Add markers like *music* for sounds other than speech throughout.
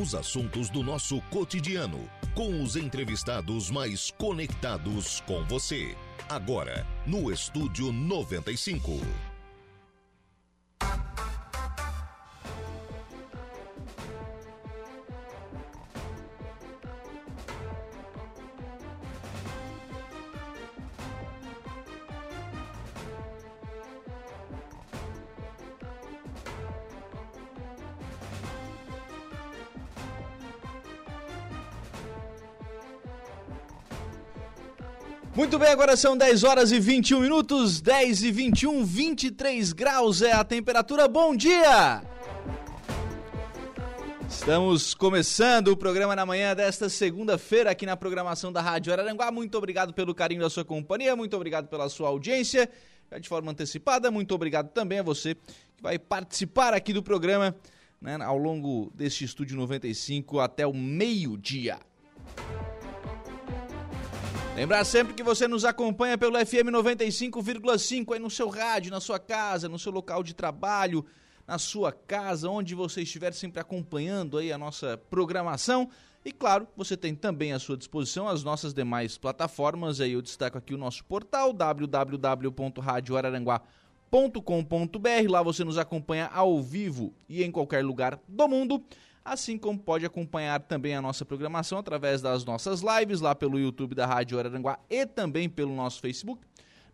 Os assuntos do nosso cotidiano, com os entrevistados mais conectados com você. Agora, no Estúdio 95. Agora são 10 horas e 21 minutos, 10 e 21, 23 graus é a temperatura. Bom dia! Estamos começando o programa na manhã desta segunda-feira aqui na programação da Rádio Araranguá. Muito obrigado pelo carinho da sua companhia, muito obrigado pela sua audiência. Já de forma antecipada, muito obrigado também a você que vai participar aqui do programa né, ao longo deste estúdio 95 até o meio-dia. Lembrar sempre que você nos acompanha pelo FM 95,5 aí no seu rádio, na sua casa, no seu local de trabalho, na sua casa, onde você estiver sempre acompanhando aí a nossa programação. E claro, você tem também à sua disposição as nossas demais plataformas. Aí eu destaco aqui o nosso portal www.radioararanguá.com.br. Lá você nos acompanha ao vivo e em qualquer lugar do mundo assim como pode acompanhar também a nossa programação através das nossas lives lá pelo YouTube da Rádio Araranguá e também pelo nosso Facebook.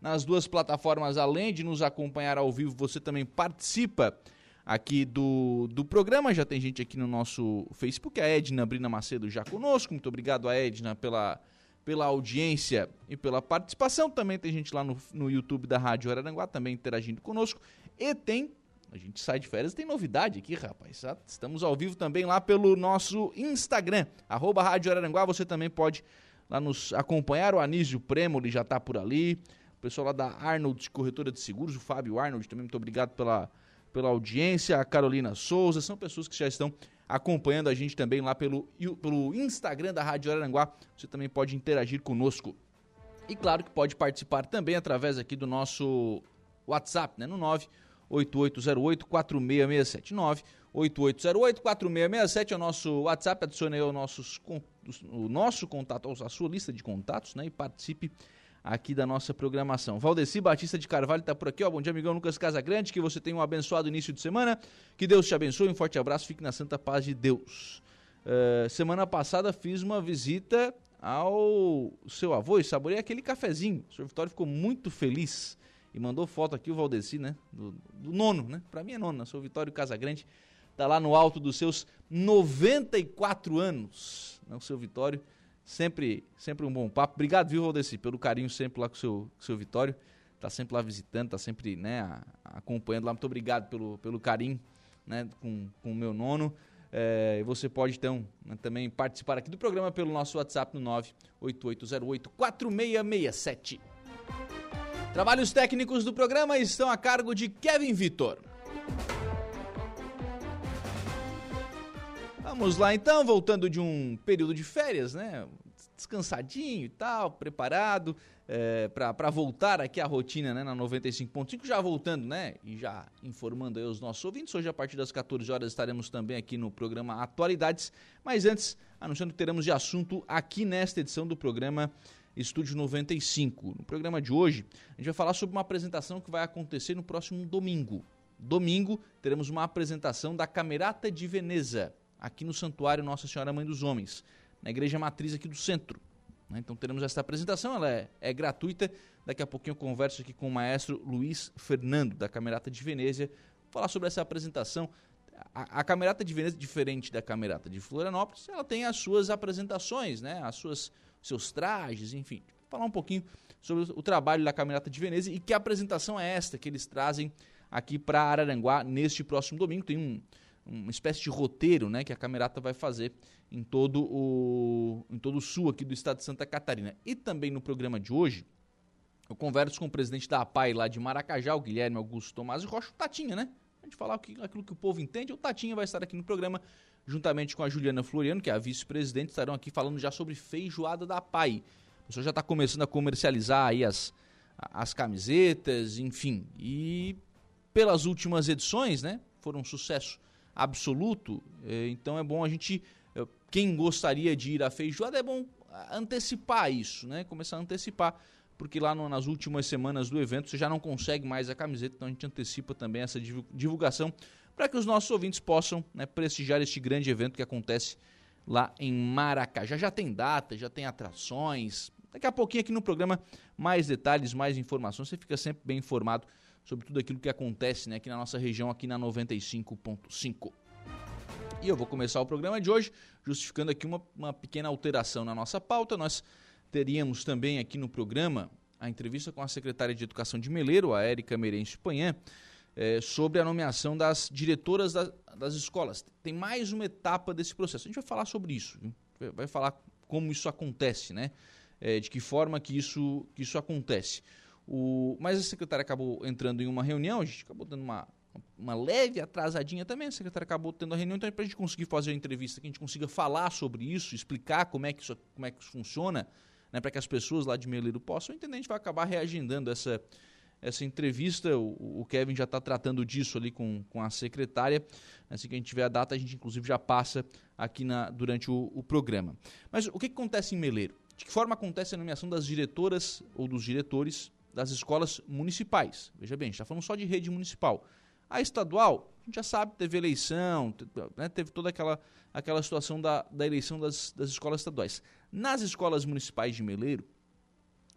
Nas duas plataformas, além de nos acompanhar ao vivo, você também participa aqui do, do programa. Já tem gente aqui no nosso Facebook, a Edna Brina Macedo já conosco. Muito obrigado a Edna pela, pela audiência e pela participação. Também tem gente lá no, no YouTube da Rádio Araranguá também interagindo conosco. E tem a gente sai de férias tem novidade aqui, rapaz. Tá? Estamos ao vivo também lá pelo nosso Instagram, arroba Rádio Araranguá. Você também pode lá nos acompanhar. O Anísio Premoli já está por ali. O pessoal lá da Arnold Corretora de Seguros, o Fábio Arnold também, muito obrigado pela, pela audiência. A Carolina Souza, são pessoas que já estão acompanhando a gente também lá pelo, pelo Instagram da Rádio Araranguá. Você também pode interagir conosco. E claro que pode participar também através aqui do nosso WhatsApp, né, no 9 8808-4667. 8808-4667 é o nosso WhatsApp. Adicione aí o, nossos, o nosso contato, a sua lista de contatos né, e participe aqui da nossa programação. Valdeci Batista de Carvalho está por aqui. Ó. Bom dia, amigão Lucas Casagrande. Que você tenha um abençoado início de semana. Que Deus te abençoe. Um forte abraço. Fique na santa paz de Deus. Uh, semana passada fiz uma visita ao seu avô e saborei aquele cafezinho. O senhor Vitório ficou muito feliz e mandou foto aqui o Valdeci, né? Do, do nono, né? Para mim é nono, né? Sou Vitório Casagrande. Tá lá no alto dos seus 94 anos, né? O seu Vitório. Sempre, sempre um bom papo. Obrigado, viu, Valdeci, pelo carinho sempre lá com o seu, com o seu Vitório. Tá sempre lá visitando, tá sempre, né, acompanhando lá. Muito obrigado pelo, pelo carinho, né, com, com o meu nono. É, você pode, então, né, também participar aqui do programa pelo nosso WhatsApp no 98808 4667. Trabalhos técnicos do programa estão a cargo de Kevin Vitor. Vamos lá então, voltando de um período de férias, né? Descansadinho e tal, preparado é, para voltar aqui à rotina né, na 95.5, já voltando, né? E já informando aí os nossos ouvintes. Hoje, a partir das 14 horas, estaremos também aqui no programa Atualidades. Mas antes, anunciando que teremos de assunto aqui nesta edição do programa Estúdio 95. No programa de hoje, a gente vai falar sobre uma apresentação que vai acontecer no próximo domingo. Domingo, teremos uma apresentação da Camerata de Veneza, aqui no Santuário Nossa Senhora Mãe dos Homens, na Igreja Matriz aqui do centro. Né? Então teremos essa apresentação, ela é, é, gratuita. Daqui a pouquinho eu converso aqui com o maestro Luiz Fernando, da Camerata de Veneza, falar sobre essa apresentação. A, a Camerata de Veneza, diferente da Camerata de Florianópolis, ela tem as suas apresentações, né? as suas seus trajes, enfim. Falar um pouquinho sobre o trabalho da Caminhada de Veneza e que apresentação é esta que eles trazem aqui para Araranguá neste próximo domingo. Tem um, uma espécie de roteiro né, que a Camerata vai fazer em todo, o, em todo o sul aqui do estado de Santa Catarina. E também no programa de hoje, eu converso com o presidente da APAI lá de Maracajá, o Guilherme Augusto Tomás Rocha, o Tatinha, né? A gente falar aquilo que o povo entende, o Tatinha vai estar aqui no programa juntamente com a Juliana Floriano, que é a vice-presidente, estarão aqui falando já sobre feijoada da PAI. O pessoal já está começando a comercializar aí as, as camisetas, enfim. E pelas últimas edições, né, foram um sucesso absoluto. É, então é bom a gente, é, quem gostaria de ir à feijoada, é bom antecipar isso, né? Começar a antecipar, porque lá no, nas últimas semanas do evento você já não consegue mais a camiseta, então a gente antecipa também essa divulgação para que os nossos ouvintes possam né, prestigiar este grande evento que acontece lá em Maracajá. Já tem data, já tem atrações. Daqui a pouquinho aqui no programa, mais detalhes, mais informações. Você fica sempre bem informado sobre tudo aquilo que acontece né, aqui na nossa região, aqui na 95.5. E eu vou começar o programa de hoje justificando aqui uma, uma pequena alteração na nossa pauta. Nós teríamos também aqui no programa a entrevista com a secretária de Educação de Meleiro, a Érica Merencio Panhã, é, sobre a nomeação das diretoras da, das escolas. Tem mais uma etapa desse processo. A gente vai falar sobre isso, vai falar como isso acontece, né? É, de que forma que isso, que isso acontece. O, mas a secretária acabou entrando em uma reunião, a gente acabou dando uma, uma leve atrasadinha também, a secretária acabou tendo a reunião, então para a gente conseguir fazer a entrevista, que a gente consiga falar sobre isso, explicar como é que isso, como é que isso funciona, né, para que as pessoas lá de Meleiro possam entender, a gente vai acabar reagendando essa, essa entrevista. O, o Kevin já está tratando disso ali com, com a secretária. Assim que a gente tiver a data, a gente inclusive já passa aqui na, durante o, o programa. Mas o que, que acontece em Meleiro? De que forma acontece a nomeação das diretoras ou dos diretores das escolas municipais? Veja bem, a gente está falando só de rede municipal. A estadual, a gente já sabe, teve eleição, né, teve toda aquela, aquela situação da, da eleição das, das escolas estaduais. Nas escolas municipais de Meleiro,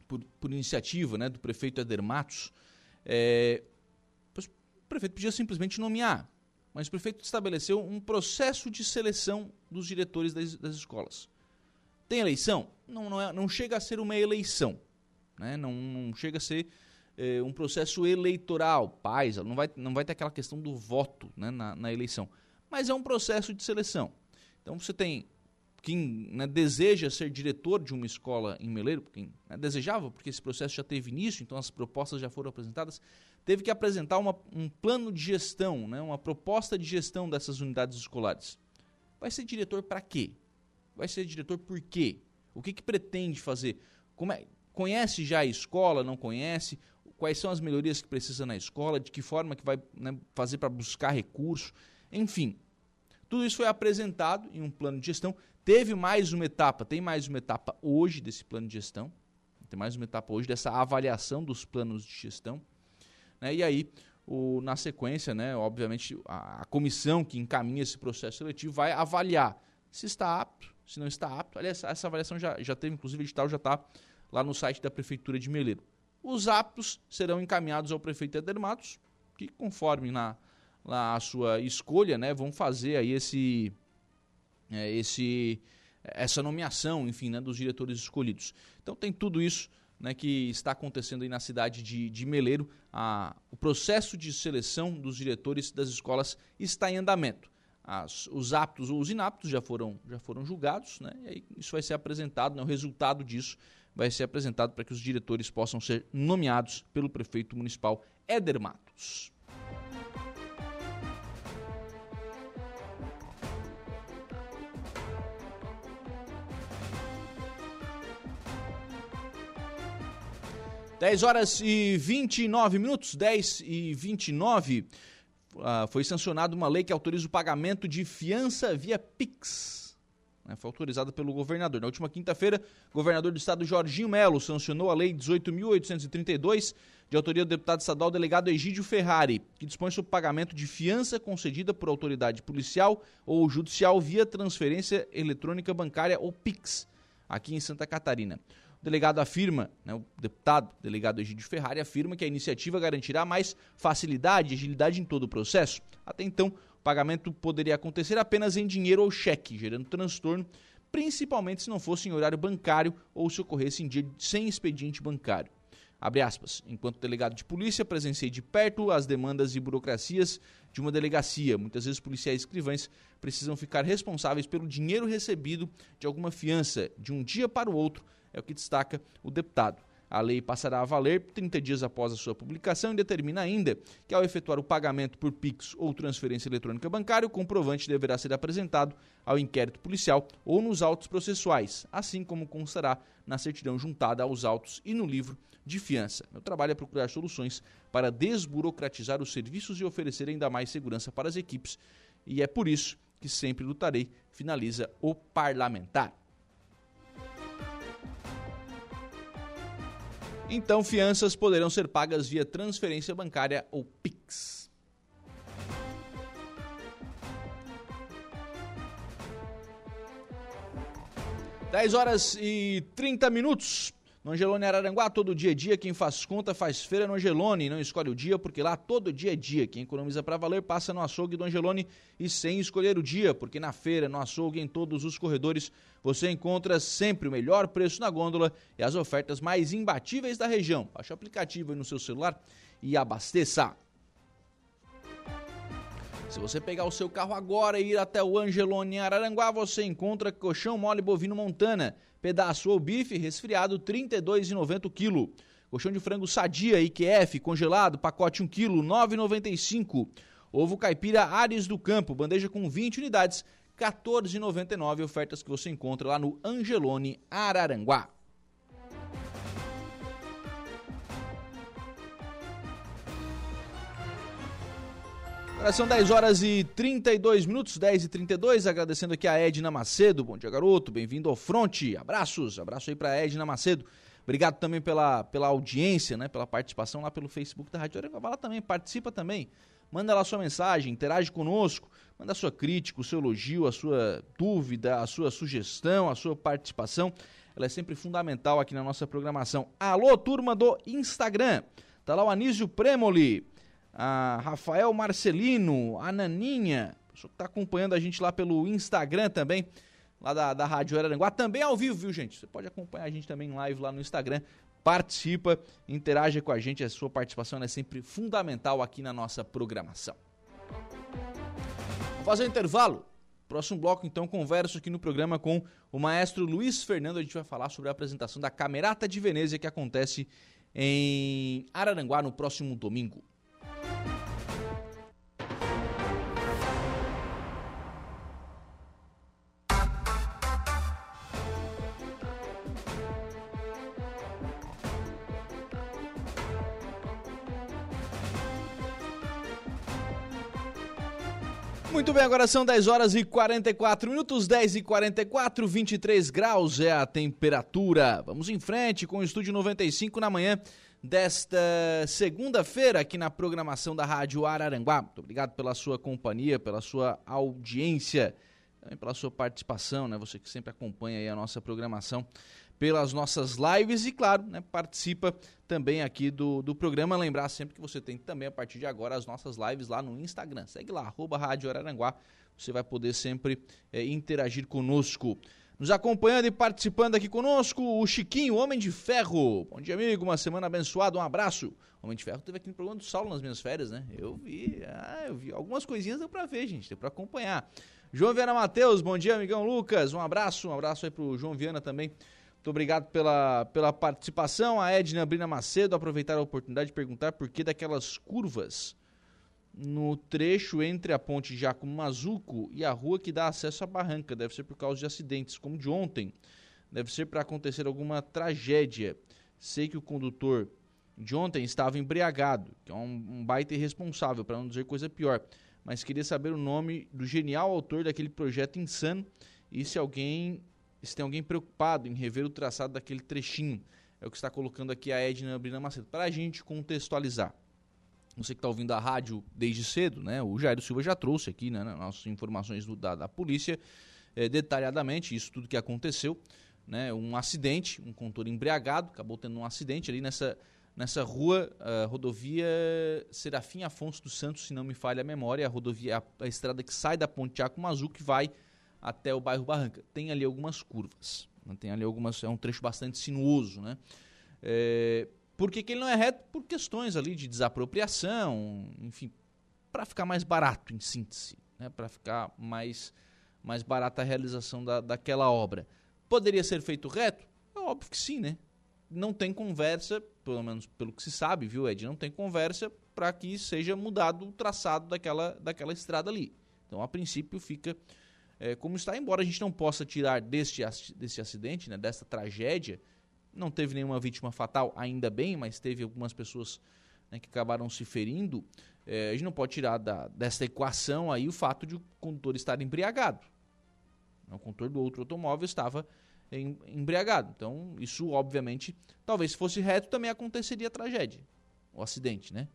por, por iniciativa né, do prefeito Eder Matos, é, o prefeito podia simplesmente nomear, mas o prefeito estabeleceu um processo de seleção dos diretores das, das escolas. Tem eleição? Não, não, é, não, chega a ser uma eleição, né? não, não chega a ser é, um processo eleitoral, paz, não vai, não vai ter aquela questão do voto né, na, na eleição, mas é um processo de seleção. Então você tem quem né, deseja ser diretor de uma escola em Meleiro, quem né, desejava, porque esse processo já teve início, então as propostas já foram apresentadas, teve que apresentar uma, um plano de gestão, né, uma proposta de gestão dessas unidades escolares. Vai ser diretor para quê? Vai ser diretor por quê? O que, que pretende fazer? É, conhece já a escola, não conhece? Quais são as melhorias que precisa na escola? De que forma que vai né, fazer para buscar recursos? Enfim, tudo isso foi apresentado em um plano de gestão Teve mais uma etapa, tem mais uma etapa hoje desse plano de gestão, tem mais uma etapa hoje dessa avaliação dos planos de gestão. Né? E aí, o, na sequência, né, obviamente, a, a, comissão que encaminha esse processo seletivo vai avaliar se está apto, se não está apto. Aliás, essa avaliação já, já teve, inclusive, edital já está lá no site da Prefeitura de Meleiro. Os aptos serão encaminhados ao prefeito Eder Matos, que conforme na, na a sua escolha, né, vão fazer aí esse é, esse, essa nomeação, enfim, né, dos diretores escolhidos. Então tem tudo isso né, que está acontecendo aí na cidade de, de Meleiro. A, o processo de seleção dos diretores das escolas está em andamento. As, os aptos ou os inaptos já foram, já foram julgados, né, e aí isso vai ser apresentado, né, o resultado disso vai ser apresentado para que os diretores possam ser nomeados pelo prefeito municipal Éder Matos. 10 horas e 29 minutos, 10 e 29. Uh, ah, foi sancionada uma lei que autoriza o pagamento de fiança via Pix. Né, foi autorizada pelo governador. Na última quinta-feira, o governador do estado, Jorginho Melo, sancionou a lei 18.832, de autoria do deputado estadual delegado Egídio Ferrari, que dispõe sobre o pagamento de fiança concedida por autoridade policial ou judicial via transferência eletrônica bancária ou Pix, aqui em Santa Catarina. O delegado afirma, né, o deputado delegado Egídio Ferrari afirma que a iniciativa garantirá mais facilidade e agilidade em todo o processo. Até então, o pagamento poderia acontecer apenas em dinheiro ou cheque, gerando transtorno, principalmente se não fosse em horário bancário ou se ocorresse em dia sem expediente bancário. Abre aspas. Enquanto delegado de polícia, presenciei de perto as demandas e burocracias de uma delegacia. Muitas vezes policiais e escrivães precisam ficar responsáveis pelo dinheiro recebido de alguma fiança de um dia para o outro é o que destaca o deputado. A lei passará a valer 30 dias após a sua publicação e determina ainda que, ao efetuar o pagamento por PIX ou transferência eletrônica bancária, o comprovante deverá ser apresentado ao inquérito policial ou nos autos processuais, assim como constará na certidão juntada aos autos e no livro de fiança. Meu trabalho é procurar soluções para desburocratizar os serviços e oferecer ainda mais segurança para as equipes, e é por isso que sempre lutarei, finaliza o parlamentar. Então, fianças poderão ser pagas via transferência bancária ou PIX. 10 horas e 30 minutos. Angelone Araranguá, todo dia é dia. Quem faz conta faz feira no Angelone. Não escolhe o dia, porque lá todo dia é dia. Quem economiza para valer passa no açougue do Angelone e sem escolher o dia, porque na feira, no açougue, em todos os corredores, você encontra sempre o melhor preço na gôndola e as ofertas mais imbatíveis da região. Baixe o aplicativo aí no seu celular e abasteça. Se você pegar o seu carro agora e ir até o Angelone Araranguá, você encontra colchão mole bovino montana, pedaço ou bife resfriado R$ 32,90 o quilo. Colchão de frango sadia IQF congelado, pacote 1 kg, R$ 9,95. Ovo caipira Ares do Campo, bandeja com 20 unidades, R$ 14,99. Ofertas que você encontra lá no Angelone Araranguá. Agora são 10 horas e 32 minutos, 10 e 32, agradecendo aqui a Edna Macedo. Bom dia, garoto, bem-vindo ao Fronte. Abraços, abraço aí pra Edna Macedo. Obrigado também pela, pela audiência, né, pela participação lá pelo Facebook da Rádio Aranguá. também, participa também. Manda lá sua mensagem, interage conosco, manda a sua crítica, o seu elogio, a sua dúvida, a sua sugestão, a sua participação. Ela é sempre fundamental aqui na nossa programação. Alô, turma do Instagram. Tá lá o Anísio Premoli a Rafael Marcelino, a Naninha, pessoa que está acompanhando a gente lá pelo Instagram também, lá da, da Rádio Araranguá, também ao vivo, viu, gente? Você pode acompanhar a gente também em live lá no Instagram, participa, interaja com a gente, a sua participação é sempre fundamental aqui na nossa programação. Vamos fazer um intervalo. Próximo bloco, então, converso aqui no programa com o maestro Luiz Fernando. A gente vai falar sobre a apresentação da Camerata de Venezia que acontece em Araranguá no próximo domingo. Bem, agora são 10 horas e 44 minutos, 10 e 44, 23 graus é a temperatura. Vamos em frente com o Estúdio 95 na manhã desta segunda-feira aqui na programação da Rádio Araranguá. Muito obrigado pela sua companhia, pela sua audiência, também pela sua participação, né? Você que sempre acompanha a nossa programação pelas nossas lives e, claro, né, participa também aqui do, do programa. Lembrar sempre que você tem também, a partir de agora, as nossas lives lá no Instagram. Segue lá, arroba Rádio Araranguá. Você vai poder sempre é, interagir conosco. Nos acompanhando e participando aqui conosco, o Chiquinho, Homem de Ferro. Bom dia, amigo. Uma semana abençoada. Um abraço. Homem de Ferro teve aqui no programa do Saulo nas minhas férias, né? Eu vi, ah, eu vi. Algumas coisinhas deu pra ver, gente. Deu pra acompanhar. João Viana Matheus, bom dia, amigão Lucas. Um abraço, um abraço aí pro João Viana também muito obrigado pela, pela participação. A Edna Brina Macedo aproveitar a oportunidade de perguntar por que daquelas curvas no trecho entre a ponte Jacomo Mazuco e a rua que dá acesso à barranca. Deve ser por causa de acidentes, como de ontem. Deve ser para acontecer alguma tragédia. Sei que o condutor de ontem estava embriagado, que é um, um baita irresponsável, para não dizer coisa pior. Mas queria saber o nome do genial autor daquele projeto insano e se alguém se tem alguém preocupado em rever o traçado daquele trechinho. É o que está colocando aqui a Edna Brina Macedo. Para a gente contextualizar. Você que está ouvindo a rádio desde cedo, né? O Jairo Silva já trouxe aqui né, nossas informações do, da, da, polícia, é, detalhadamente, isso tudo que aconteceu. Né, um acidente, um condutor embriagado, acabou tendo um acidente ali nessa, nessa rua, rodovia Serafim Afonso dos Santos, se não me falha a memória, a rodovia, a, a estrada que sai da Ponte Tiago Mazu, que vai até o bairro Barranca. Tem ali algumas curvas, né? tem ali algumas, é um trecho bastante sinuoso, né? É, por que, que ele não é reto? Por questões ali de desapropriação, enfim, para ficar mais barato em síntese, né? para ficar mais, mais barata a realização da, daquela obra. Poderia ser feito reto? É óbvio que sim, né? Não tem conversa, pelo menos pelo que se sabe, viu, Ed? Não tem conversa para que seja mudado o traçado daquela, daquela estrada ali. Então, a princípio, fica é, como está, embora a gente não possa tirar deste, desse acidente, né, desta tragédia, não teve nenhuma vítima fatal, ainda bem, mas teve algumas pessoas né, que acabaram se ferindo. é, a gente não pode tirar da, dessa equação aí o fato de o condutor estar embriagado. O condutor do outro automóvel estava em, embriagado. Então, isso, obviamente, talvez se fosse reto, também aconteceria a tragédia, o acidente, né?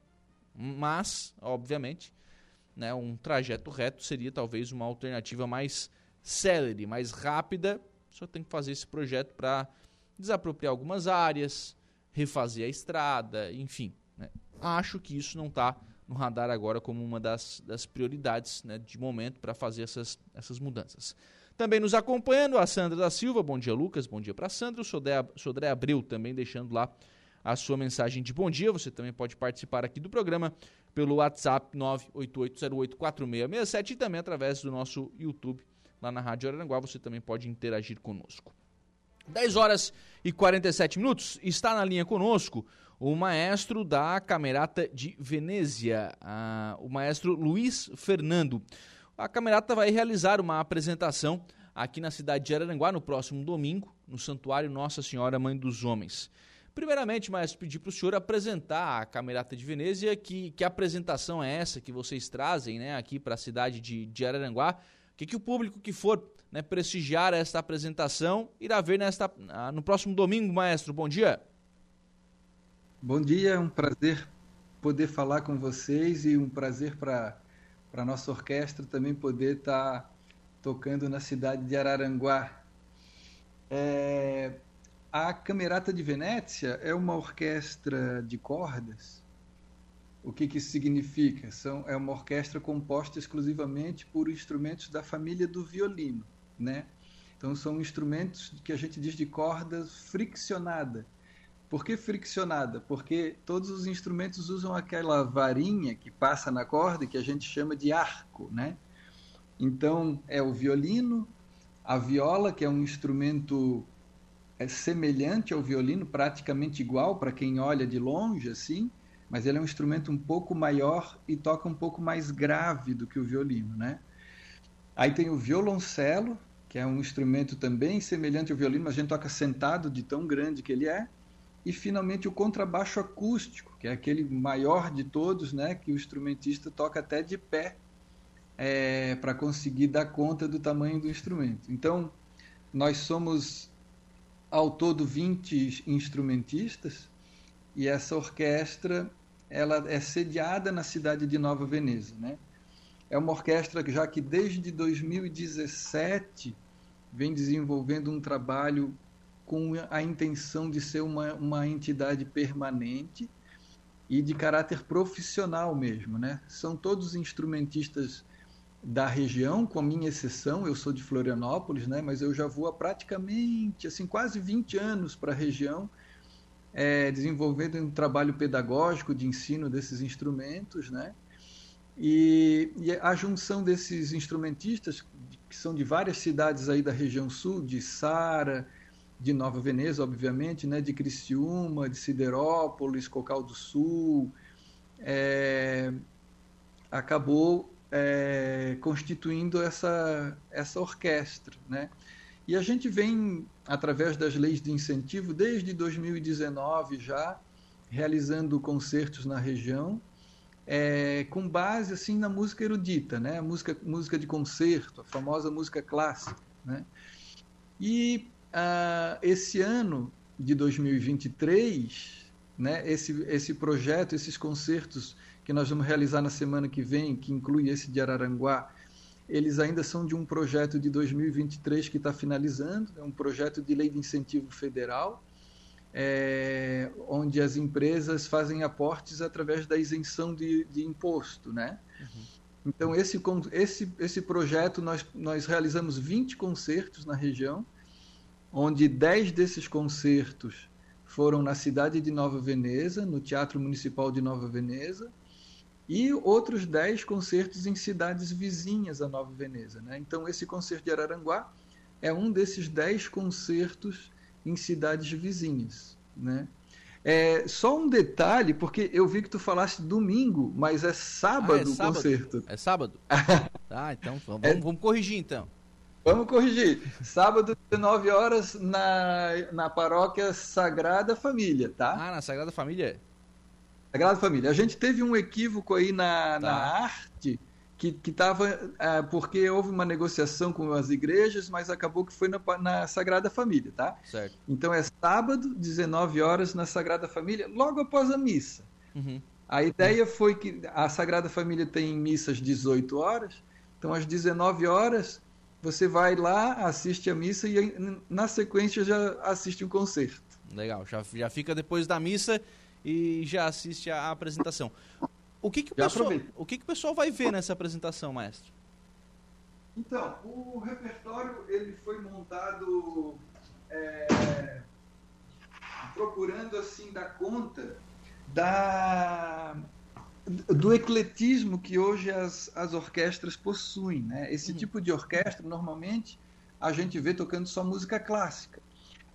Mas, obviamente, né, um trajeto reto seria talvez uma alternativa mais célere, mais rápida. Só tem que fazer esse projeto para desapropriar algumas áreas, refazer a estrada, enfim. Né? Acho que isso não está no radar agora como uma das, das prioridades né, de momento para fazer essas, essas mudanças. Também nos acompanhando a Sandra da Silva, bom dia Lucas, bom dia para Sandra, o Sodré, Abreu também deixando lá a sua mensagem de bom dia. Você também pode participar aqui do programa pelo WhatsApp 988084667 e também através do nosso YouTube lá na Rádio Araranguá. Você também pode interagir conosco. 10 horas e 47 minutos. Está na linha conosco o maestro da Camerata de Venezia, a, o maestro Luiz Fernando. A Camerata vai realizar uma apresentação aqui na cidade de Araranguá no próximo domingo, no Santuário Nossa Senhora Mãe dos Homens. Primeiramente, maestro, pedir para o senhor apresentar a Camerata de Venezia, que, que apresentação é essa que vocês trazem né, aqui para a cidade de, de Araranguá? O que, que o público que for né, prestigiar esta apresentação irá ver nesta, no próximo domingo, maestro? Bom dia. Bom dia, é um prazer poder falar com vocês e um prazer para a nossa orquestra também poder estar tá tocando na cidade de Araranguá. É, a Camerata de Venezia é uma orquestra de cordas. O que, que isso significa? São, é uma orquestra composta exclusivamente por instrumentos da família do violino, né? Então são instrumentos que a gente diz de cordas friccionada. Por que friccionada? Porque todos os instrumentos usam aquela varinha que passa na corda que a gente chama de arco, né? Então é o violino, a viola, que é um instrumento é semelhante ao violino, praticamente igual para quem olha de longe, assim, mas ele é um instrumento um pouco maior e toca um pouco mais grave do que o violino, né? Aí tem o violoncelo, que é um instrumento também semelhante ao violino, mas a gente toca sentado de tão grande que ele é. E finalmente o contrabaixo acústico, que é aquele maior de todos, né, que o instrumentista toca até de pé é, para conseguir dar conta do tamanho do instrumento. Então, nós somos ao todo 20 instrumentistas e essa orquestra ela é sediada na cidade de Nova Veneza, né? É uma orquestra já que desde 2017 vem desenvolvendo um trabalho com a intenção de ser uma, uma entidade permanente e de caráter profissional mesmo, né? São todos instrumentistas da região, com a minha exceção, eu sou de Florianópolis, né, mas eu já vou há praticamente assim, quase 20 anos para a região, é, desenvolvendo um trabalho pedagógico de ensino desses instrumentos, né? E, e, a junção desses instrumentistas, que são de várias cidades aí da região sul, de Sara, de Nova Veneza, obviamente, né, de Criciúma, de Siderópolis, Cocal do Sul, é, acabou é, constituindo essa, essa orquestra. Né? E a gente vem, através das leis de incentivo, desde 2019 já, realizando concertos na região, é, com base assim na música erudita, né? música, música de concerto, a famosa música clássica. Né? E uh, esse ano de 2023, né, esse, esse projeto, esses concertos que nós vamos realizar na semana que vem, que inclui esse de Araranguá, eles ainda são de um projeto de 2023 que está finalizando, é um projeto de lei de incentivo federal, é, onde as empresas fazem aportes através da isenção de, de imposto, né? Uhum. Então, esse, esse, esse projeto, nós, nós realizamos 20 concertos na região, onde 10 desses concertos foram na cidade de Nova Veneza, no Teatro Municipal de Nova Veneza, e outros 10 concertos em cidades vizinhas a Nova Veneza. Né? Então, esse concerto de Araranguá é um desses 10 concertos em cidades vizinhas. Né? É, só um detalhe, porque eu vi que tu falaste domingo, mas é sábado, ah, é sábado. o concerto. É sábado? ah, *laughs* então vamos, é... vamos corrigir então. Vamos corrigir. Sábado, 19 horas, na, na paróquia Sagrada Família, tá? Ah, na Sagrada Família? Sagrada Família. A gente teve um equívoco aí na, tá. na arte que estava é, porque houve uma negociação com as igrejas, mas acabou que foi na, na, Sagrada Família, tá? Certo. Então é sábado, 19 horas na Sagrada Família, logo após a missa. Uhum. A ideia foi que a Sagrada Família tem missas 18 horas, então às 19 horas você vai lá, assiste a missa e na sequência já assiste um concerto. Legal, já, já fica depois da missa e já assiste a apresentação. O que, que, o, pessoal, o, que, que o pessoal vai ver nessa apresentação, maestro? Então, o repertório ele foi montado é, procurando assim dar conta da do ecletismo que hoje as, as orquestras possuem. Né? Esse uhum. tipo de orquestra, normalmente, a gente vê tocando só música clássica.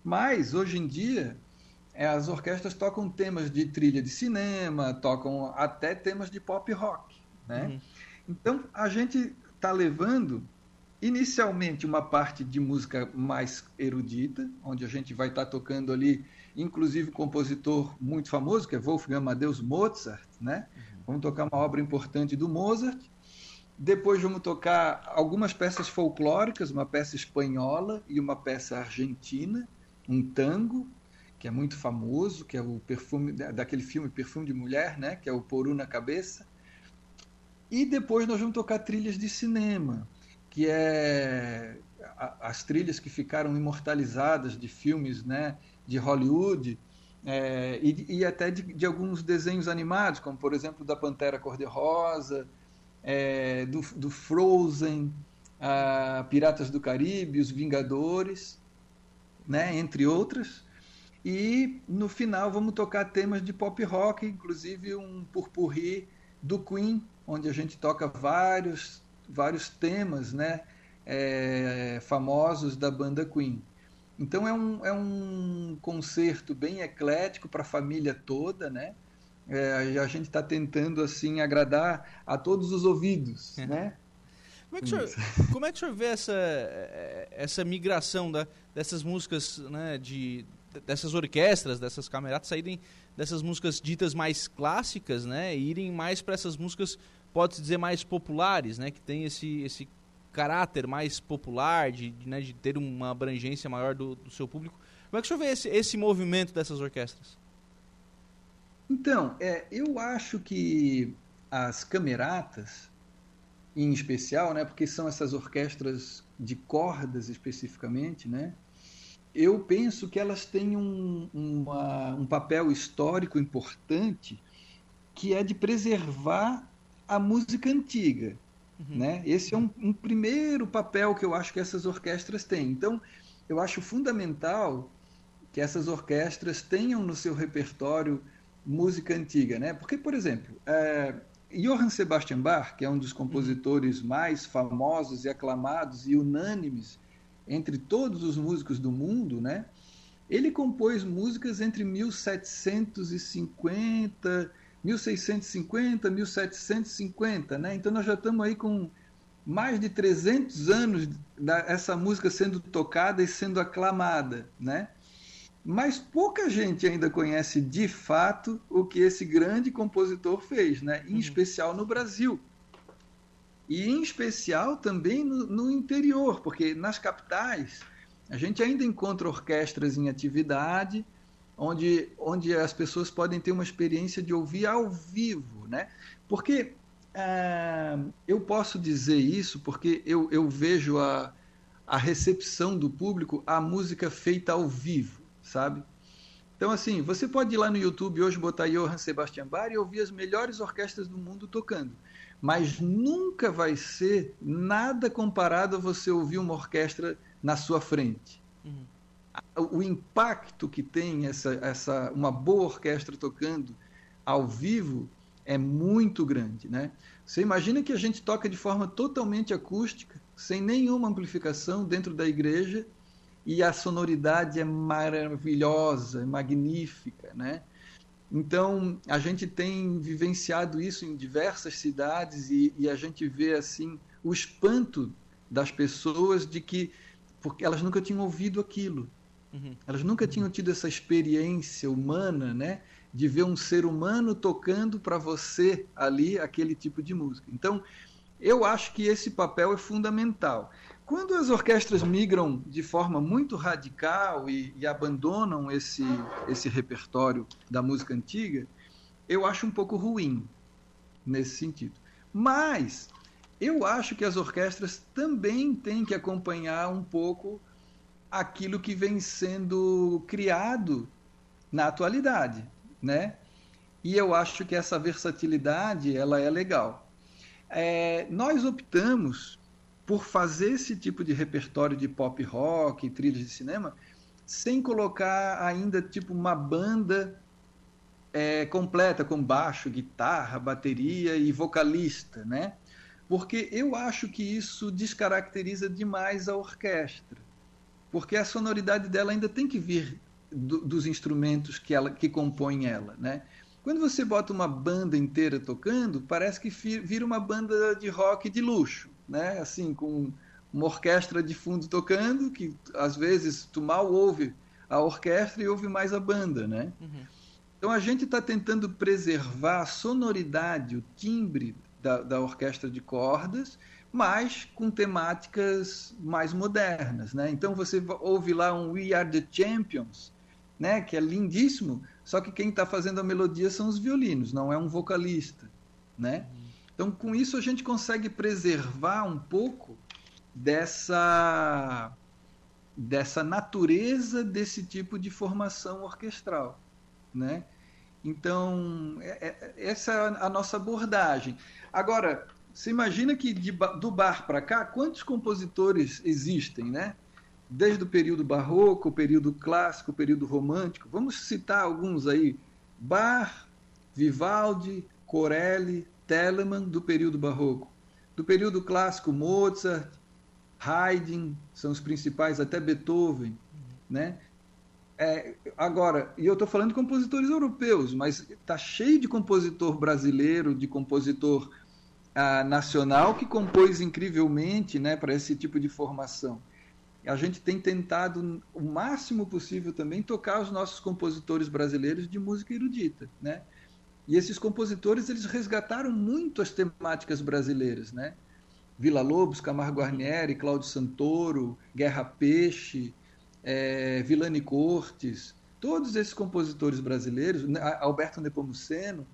Mas, hoje em dia, as orquestras tocam temas de trilha de cinema, tocam até temas de pop rock. Né? Uhum. Então, a gente está levando inicialmente uma parte de música mais erudita, onde a gente vai estar tá tocando ali, inclusive um compositor muito famoso, que é Wolfgang Amadeus Mozart, né? Uhum. Vamos tocar uma obra importante do Mozart. Depois vamos tocar algumas peças folclóricas, uma peça espanhola e uma peça argentina, um tango, que é muito famoso, que é o perfume daquele filme Perfume de Mulher, né, que é o Poru na cabeça. E depois nós vamos tocar trilhas de cinema, que é as trilhas que ficaram imortalizadas de filmes, né, de Hollywood. É, e, e, até de, de, alguns desenhos animados, como por exemplo da Pantera Cor-de-Rosa, é, do, do, Frozen, Piratas do Caribe, Os Vingadores, né, entre outras. E no final vamos tocar temas de pop rock, inclusive um purpurri do Queen, onde a gente toca vários, vários temas né, é, famosos da banda Queen. Então é um, é um concerto bem eclético para a família toda, né? É, a gente está tentando assim agradar a todos os ouvidos, é. né? Como é, que o senhor, como é que o senhor vê essa, essa migração da, dessas músicas né, de, dessas orquestras, dessas cameratas saírem dessas músicas ditas mais clássicas, né, e irem mais para essas músicas, pode-se dizer, mais populares, né, que tem esse, esse caráter mais popular, de, de, né, de ter uma abrangência maior do, do, seu público. Como é que o senhor vê esse, esse movimento dessas orquestras? Então, é, eu acho que as cameratas, em especial, né, porque são essas orquestras de cordas especificamente, né, eu penso que elas têm um, uma, um papel histórico importante que é de preservar a música antiga. Uhum. Né? Esse é um, um, primeiro papel que eu acho que essas orquestras têm. Então, eu acho fundamental que essas orquestras tenham no seu repertório música antiga. Né? Porque, por exemplo, é, Johann Sebastian Bach, que é um dos compositores mais famosos e aclamados e unânimes entre todos os músicos do mundo, né? Ele compôs músicas entre 1750, 1650, 1750, né? Então nós já estamos aí com mais de 300 anos dessa música sendo tocada e sendo aclamada, né? Mas pouca gente ainda conhece de fato o que esse grande compositor fez, né? Em uhum. especial no Brasil e em especial também no, no, interior, porque nas capitais a gente ainda encontra orquestras em atividade, onde, onde as pessoas podem ter uma experiência de ouvir ao vivo, né? Porque ah, eu posso dizer isso porque eu, eu vejo a, a recepção do público à música feita ao vivo, sabe? Então, assim, você pode ir lá no YouTube hoje, botar Johann Sebastian Bach e ouvir as melhores orquestras do mundo tocando mas nunca vai ser nada comparado a você ouvir uma orquestra na sua frente. Uhum. O impacto que tem essa, essa, uma boa orquestra tocando ao vivo é muito grande. Né? Você imagina que a gente toca de forma totalmente acústica, sem nenhuma amplificação dentro da igreja, e a sonoridade é maravilhosa, magnífica. Né? Então, a gente tem vivenciado isso em diversas cidades e, e, a gente vê assim o espanto das pessoas de que porque elas nunca tinham ouvido aquilo. Uhum. Elas nunca tinham tido essa experiência humana, né, de ver um ser humano tocando para você ali aquele tipo de música. Então, eu acho que esse papel é fundamental. Quando as orquestras migram de forma muito radical e, e abandonam esse, esse repertório da música antiga, eu acho um pouco ruim nesse sentido. Mas eu acho que as orquestras também têm que acompanhar um pouco aquilo que vem sendo criado na atualidade, né? E eu acho que essa versatilidade ela é legal. É, nós optamos por fazer esse tipo de repertório de pop rock, trilhas de cinema, sem colocar ainda tipo uma banda é, completa com baixo, guitarra, bateria e vocalista, né? Porque eu acho que isso descaracteriza demais a orquestra, porque a sonoridade dela ainda tem que vir do, dos instrumentos que ela que compõem ela, né? Quando você bota uma banda inteira tocando, parece que vira uma banda de rock de luxo, né? Assim, com uma orquestra de fundo tocando, que às vezes tu mal ouve a orquestra e ouve mais a banda, né? Uhum. Então a gente está tentando preservar a sonoridade, o timbre da, da, orquestra de cordas, mas com temáticas mais modernas, né? Então você ouve lá um We Are the Champions, né? Que é lindíssimo, só que quem está fazendo a melodia são os violinos, não é um vocalista, né? Então com isso a gente consegue preservar um pouco dessa dessa natureza desse tipo de formação orquestral né? Então, é, é, essa é a nossa abordagem. Agora, você imagina que de, do bar para cá, quantos compositores existem, né? Desde o período barroco, o período clássico, o período romântico. Vamos citar alguns aí. Bach, Vivaldi, Corelli, Telemann, do período barroco. Do período clássico, Mozart, Haydn, são os principais, até Beethoven, né? É, agora, e eu estou falando de compositores europeus, mas está cheio de compositor brasileiro, de compositor ah, nacional que compôs incrivelmente né, para esse tipo de formação. A gente tem tentado o máximo possível também tocar os nossos compositores brasileiros de música erudita, né? E esses compositores eles resgataram muito as temáticas brasileiras, né? Vila Lobos, Camargo Guarnieri, Cláudio Santoro, Guerra Peixe, é, Vilani Cortes, todos esses compositores brasileiros, né, Alberto Nepomuceno,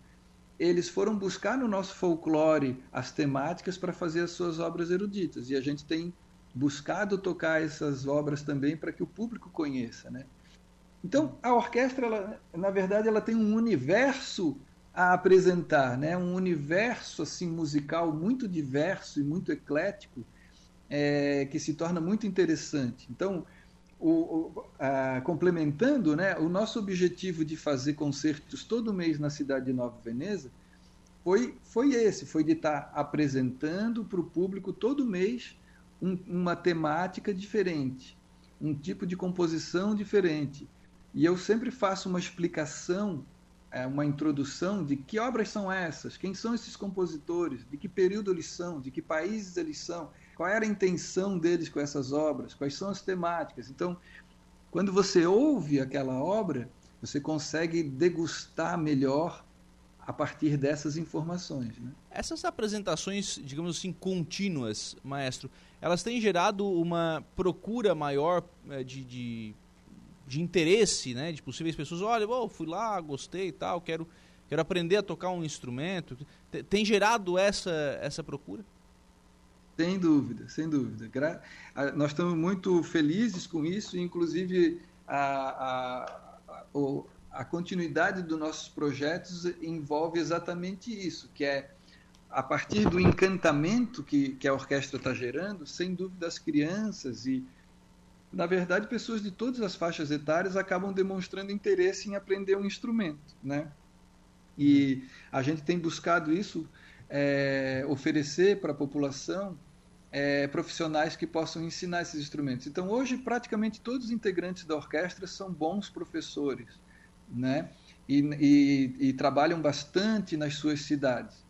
eles foram buscar no nosso folclore as temáticas para fazer as suas obras eruditas. E a gente tem buscado tocar essas obras também para que o público conheça, né? Então, a orquestra, ela, na verdade, ela tem um universo a apresentar, né? Um universo assim musical muito diverso e muito eclético, é, que se torna muito interessante. Então, o, o, a, complementando, né, o nosso objetivo de fazer concertos todo mês na cidade de Nova Veneza foi, foi esse, foi de estar apresentando para o público todo mês um, uma temática diferente, um tipo de composição diferente. E eu sempre faço uma explicação, é, uma introdução de que obras são essas, quem são esses compositores, de que período eles são, de que países eles são qual era a intenção deles com essas obras, quais são as temáticas. Então, quando você ouve aquela obra, você consegue degustar melhor a partir dessas informações. Né? Essas apresentações, digamos assim, contínuas, maestro, elas têm gerado uma procura maior eh, de, de, de interesse, né, de possíveis pessoas. Olha, oh, fui lá, gostei e tal, quero, quero aprender a tocar um instrumento. Tem gerado essa, essa procura? Sem dúvida, sem dúvida. Gra nós estamos muito felizes com isso, inclusive a, a, a, a continuidade dos nossos projetos envolve exatamente isso, que é a partir do encantamento que, que a orquestra está gerando, sem dúvida as crianças e, na verdade, pessoas de todas as faixas etárias acabam demonstrando interesse em aprender um instrumento, né? E a gente tem buscado isso, é, oferecer para a população é, profissionais que possam ensinar esses instrumentos. Então, hoje, praticamente todos os integrantes da orquestra são bons professores, né? E, e, e trabalham bastante nas suas cidades.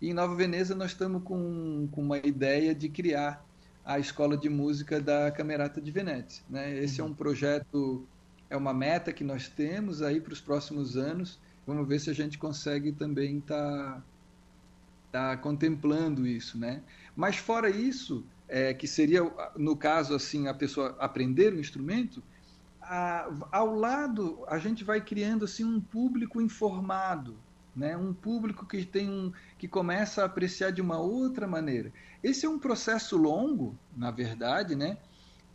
E em Nova Veneza, nós estamos com, com uma ideia de criar a escola de música da Camerata de Venezia. Né? Esse uhum. é um projeto, é uma meta que nós temos aí para os próximos anos, Vamos ver se a gente consegue também estar tá, tá contemplando isso, né? Mas fora isso, é, que seria no caso assim a pessoa aprender o instrumento, a, ao lado a gente vai criando assim um público informado, né? Um público que tem um, que começa a apreciar de uma outra maneira. Esse é um processo longo, na verdade, né?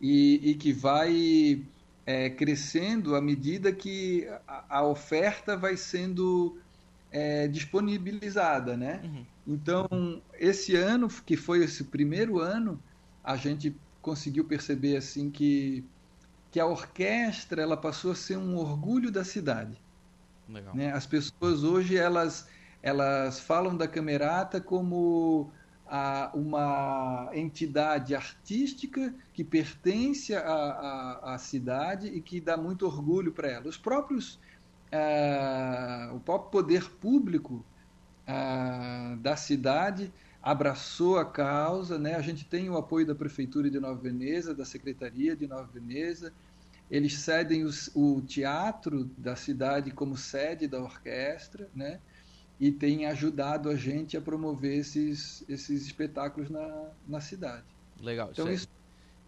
E, e que vai é, crescendo à medida que a, a oferta vai sendo é, disponibilizada, né? Uhum. Então, esse ano, que foi esse primeiro ano, a gente conseguiu perceber assim que que a orquestra ela passou a ser um orgulho da cidade. Legal. Né? As pessoas hoje elas elas falam da Camerata como a uma entidade artística que pertence à, à, cidade e que dá muito orgulho para ela. Os próprios, uh, o próprio poder público uh, da cidade abraçou a causa, né? A gente tem o apoio da prefeitura de Nova Veneza, da secretaria de Nova Veneza. Eles cedem os, o teatro da cidade como sede da orquestra, né? e tem ajudado a gente a promover esses, esses espetáculos na, na cidade. Legal. Então, isso,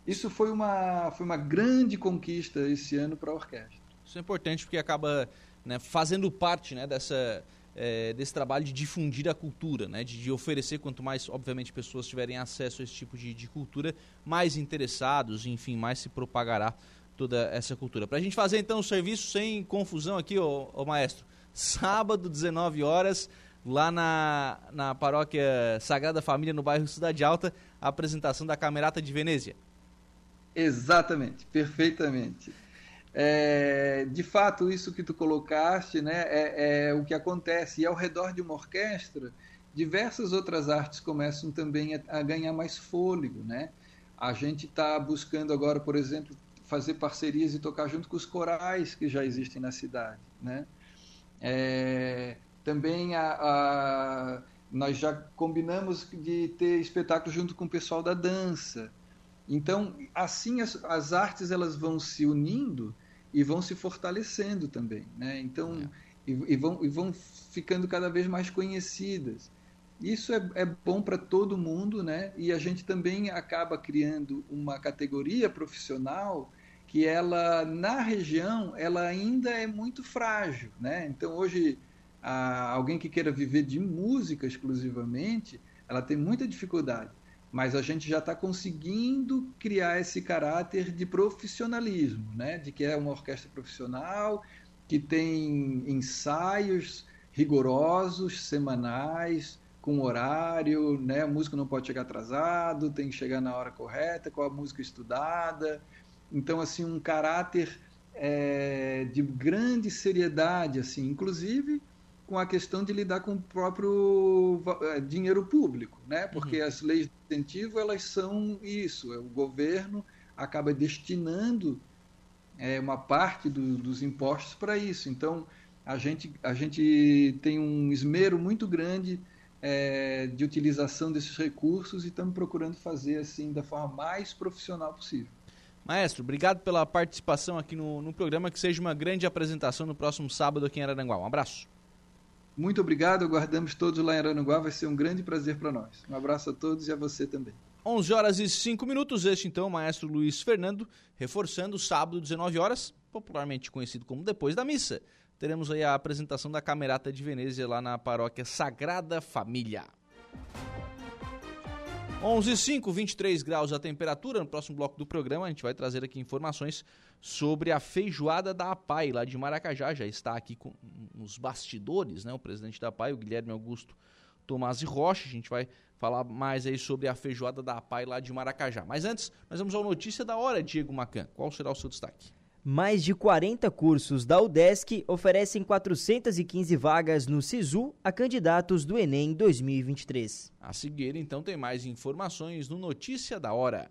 isso foi, uma, foi uma grande conquista esse ano para a orquestra. Isso é importante porque acaba né, fazendo parte né, dessa, é, desse trabalho de difundir a cultura, né, de, de, oferecer quanto mais, obviamente, pessoas tiverem acesso a esse tipo de, de cultura, mais interessados, enfim, mais se propagará toda essa cultura. Para a gente fazer então o serviço sem confusão aqui, ô, ô maestro, sábado, 19 horas, lá na, na paróquia Sagrada Família, no bairro Cidade Alta, a apresentação da Camerata de Venezia. Exatamente, perfeitamente. É, de fato, isso que tu colocaste né, é, é, o que acontece. E ao redor de uma orquestra, diversas outras artes começam também a, a ganhar mais fôlego. Né? A gente está buscando agora, por exemplo, fazer parcerias e tocar junto com os corais que já existem na cidade. Né? É, também a, a, nós já combinamos de ter espetáculo junto com o pessoal da dança. Então, assim as, as artes elas vão se unindo e vão se fortalecendo também, né? Então, é. e, e, vão, e vão ficando cada vez mais conhecidas. Isso é, é bom para todo mundo, né? E a gente também acaba criando uma categoria profissional que ela na região ela ainda é muito frágil, né? Então hoje a, alguém que queira viver de música exclusivamente, ela tem muita dificuldade. Mas a gente já está conseguindo criar esse caráter de profissionalismo, né? De que é uma orquestra profissional que tem ensaios rigorosos, semanais, com horário, né? O músico não pode chegar atrasado, tem que chegar na hora correta, com a música estudada. Então, assim, um caráter é, de grande seriedade, assim, inclusive com a questão de lidar com o próprio é, dinheiro público, né? Porque uhum. as leis de incentivo elas são isso, é, o governo acaba destinando é, uma parte do, dos impostos para isso. Então a gente a gente tem um esmero muito grande é, de utilização desses recursos e estamos procurando fazer assim da forma mais profissional possível. Maestro, obrigado pela participação aqui no, no programa. Que seja uma grande apresentação no próximo sábado aqui em Araranguá. Um abraço. Muito obrigado, aguardamos todos lá em Araranguá, vai ser um grande prazer para nós. Um abraço a todos e a você também. 11 horas e 5 minutos, este então, o maestro Luiz Fernando, reforçando sábado, 19 horas, popularmente conhecido como depois da missa. Teremos aí a apresentação da Camerata de Venezia lá na paróquia Sagrada Família. 11:05, 23 graus a temperatura. No próximo bloco do programa, a gente vai trazer aqui informações sobre a feijoada da APAI lá de Maracajá. Já está aqui com, nos bastidores, né? O presidente da APAI, o Guilherme Augusto Tomás e Rocha. A gente vai falar mais aí sobre a feijoada da APAI lá de Maracajá. Mas antes, nós vamos à notícia da hora, Diego Macan. Qual será o seu destaque? Mais de 40 cursos da UDESC oferecem 415 vagas no SISU a candidatos do Enem 2023. A seguir, então, tem mais informações no Notícia da Hora.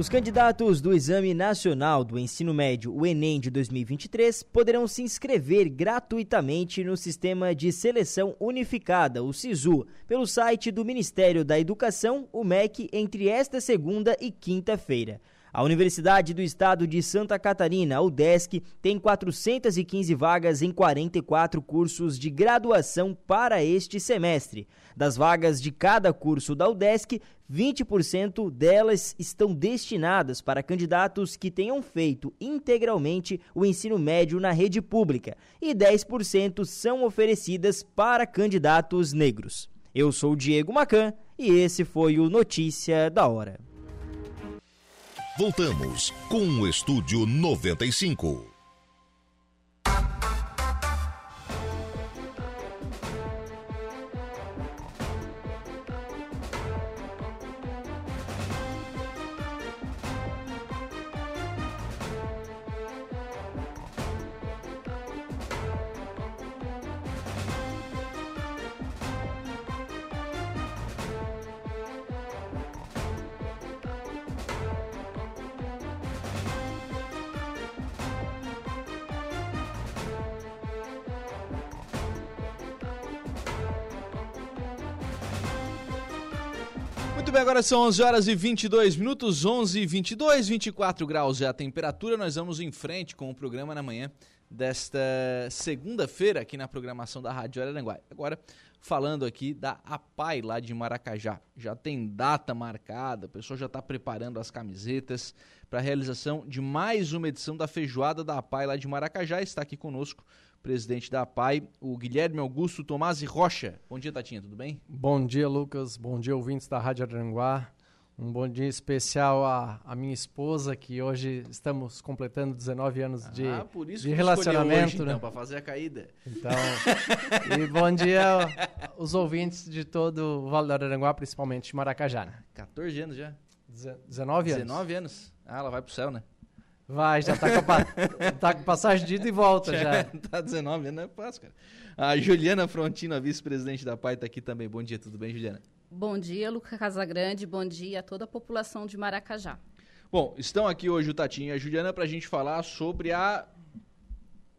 Os candidatos do Exame Nacional do Ensino Médio, o Enem de 2023, poderão se inscrever gratuitamente no Sistema de Seleção Unificada, o SISU, pelo site do Ministério da Educação, o MEC, entre esta segunda e quinta-feira. A Universidade do Estado de Santa Catarina, a UDESC, tem 415 vagas em 44 cursos de graduação para este semestre. Das vagas de cada curso da UDESC, 20% delas estão destinadas para candidatos que tenham feito integralmente o ensino médio na rede pública e 10% são oferecidas para candidatos negros. Eu sou Diego Macan e esse foi o Notícia da Hora. Voltamos com o Estúdio 95. Agora são 11 horas e 22 minutos, 11 e 22, 24 graus é a temperatura. Nós vamos em frente com o programa na manhã desta segunda-feira aqui na programação da Rádio Araranguá. Agora, falando aqui da APAI lá de Maracajá. Já tem data marcada, o pessoal já está preparando as camisetas para a realização de mais uma edição da feijoada da APAI lá de Maracajá. Está aqui conosco presidente da APAI, o Guilherme Augusto Tomás e Rocha. Bom dia, Tatinha, tudo bem? Bom dia, Lucas. Bom dia, ouvintes da Rádio Aranguá. Um bom dia especial à, à minha esposa, que hoje estamos completando 19 anos de, ah, por isso de que relacionamento. Hoje, né? então, para fazer a caída. Então, *laughs* e bom dia aos ouvintes de todo o Vale do Aranguá, principalmente de Maracajá. Né? 14 anos já. 19 anos. 19 anos. Ah, ela vai pro céu, né? Vai, já tá com, pa... *laughs* tá com passagem de ida e volta já. *laughs* tá 19 anos, não é fácil, cara. A Juliana Frontino, a vice-presidente da PAI, tá aqui também. Bom dia, tudo bem, Juliana? Bom dia, Lucas Casagrande. Bom dia a toda a população de Maracajá. Bom, estão aqui hoje o Tatinho e a Juliana para a gente falar sobre a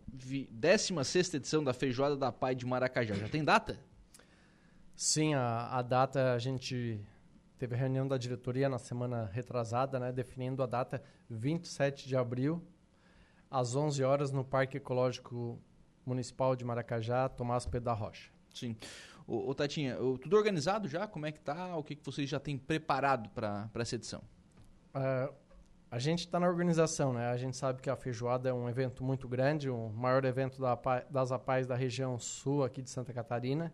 16 edição da Feijoada da Pai de Maracajá. Já tem data? Sim, a, a data a gente teve a reunião da diretoria na semana retrasada, né, definindo a data 27 de abril, às 11 horas, no Parque Ecológico Municipal de Maracajá, Tomás Pedro da Rocha. Sim. Ô, ô Tatinha, tudo organizado já? Como é que tá? O que, que vocês já têm preparado para essa edição? Uh, a gente está na organização, né? A gente sabe que a feijoada é um evento muito grande, o maior evento da, das APAES da região sul aqui de Santa Catarina.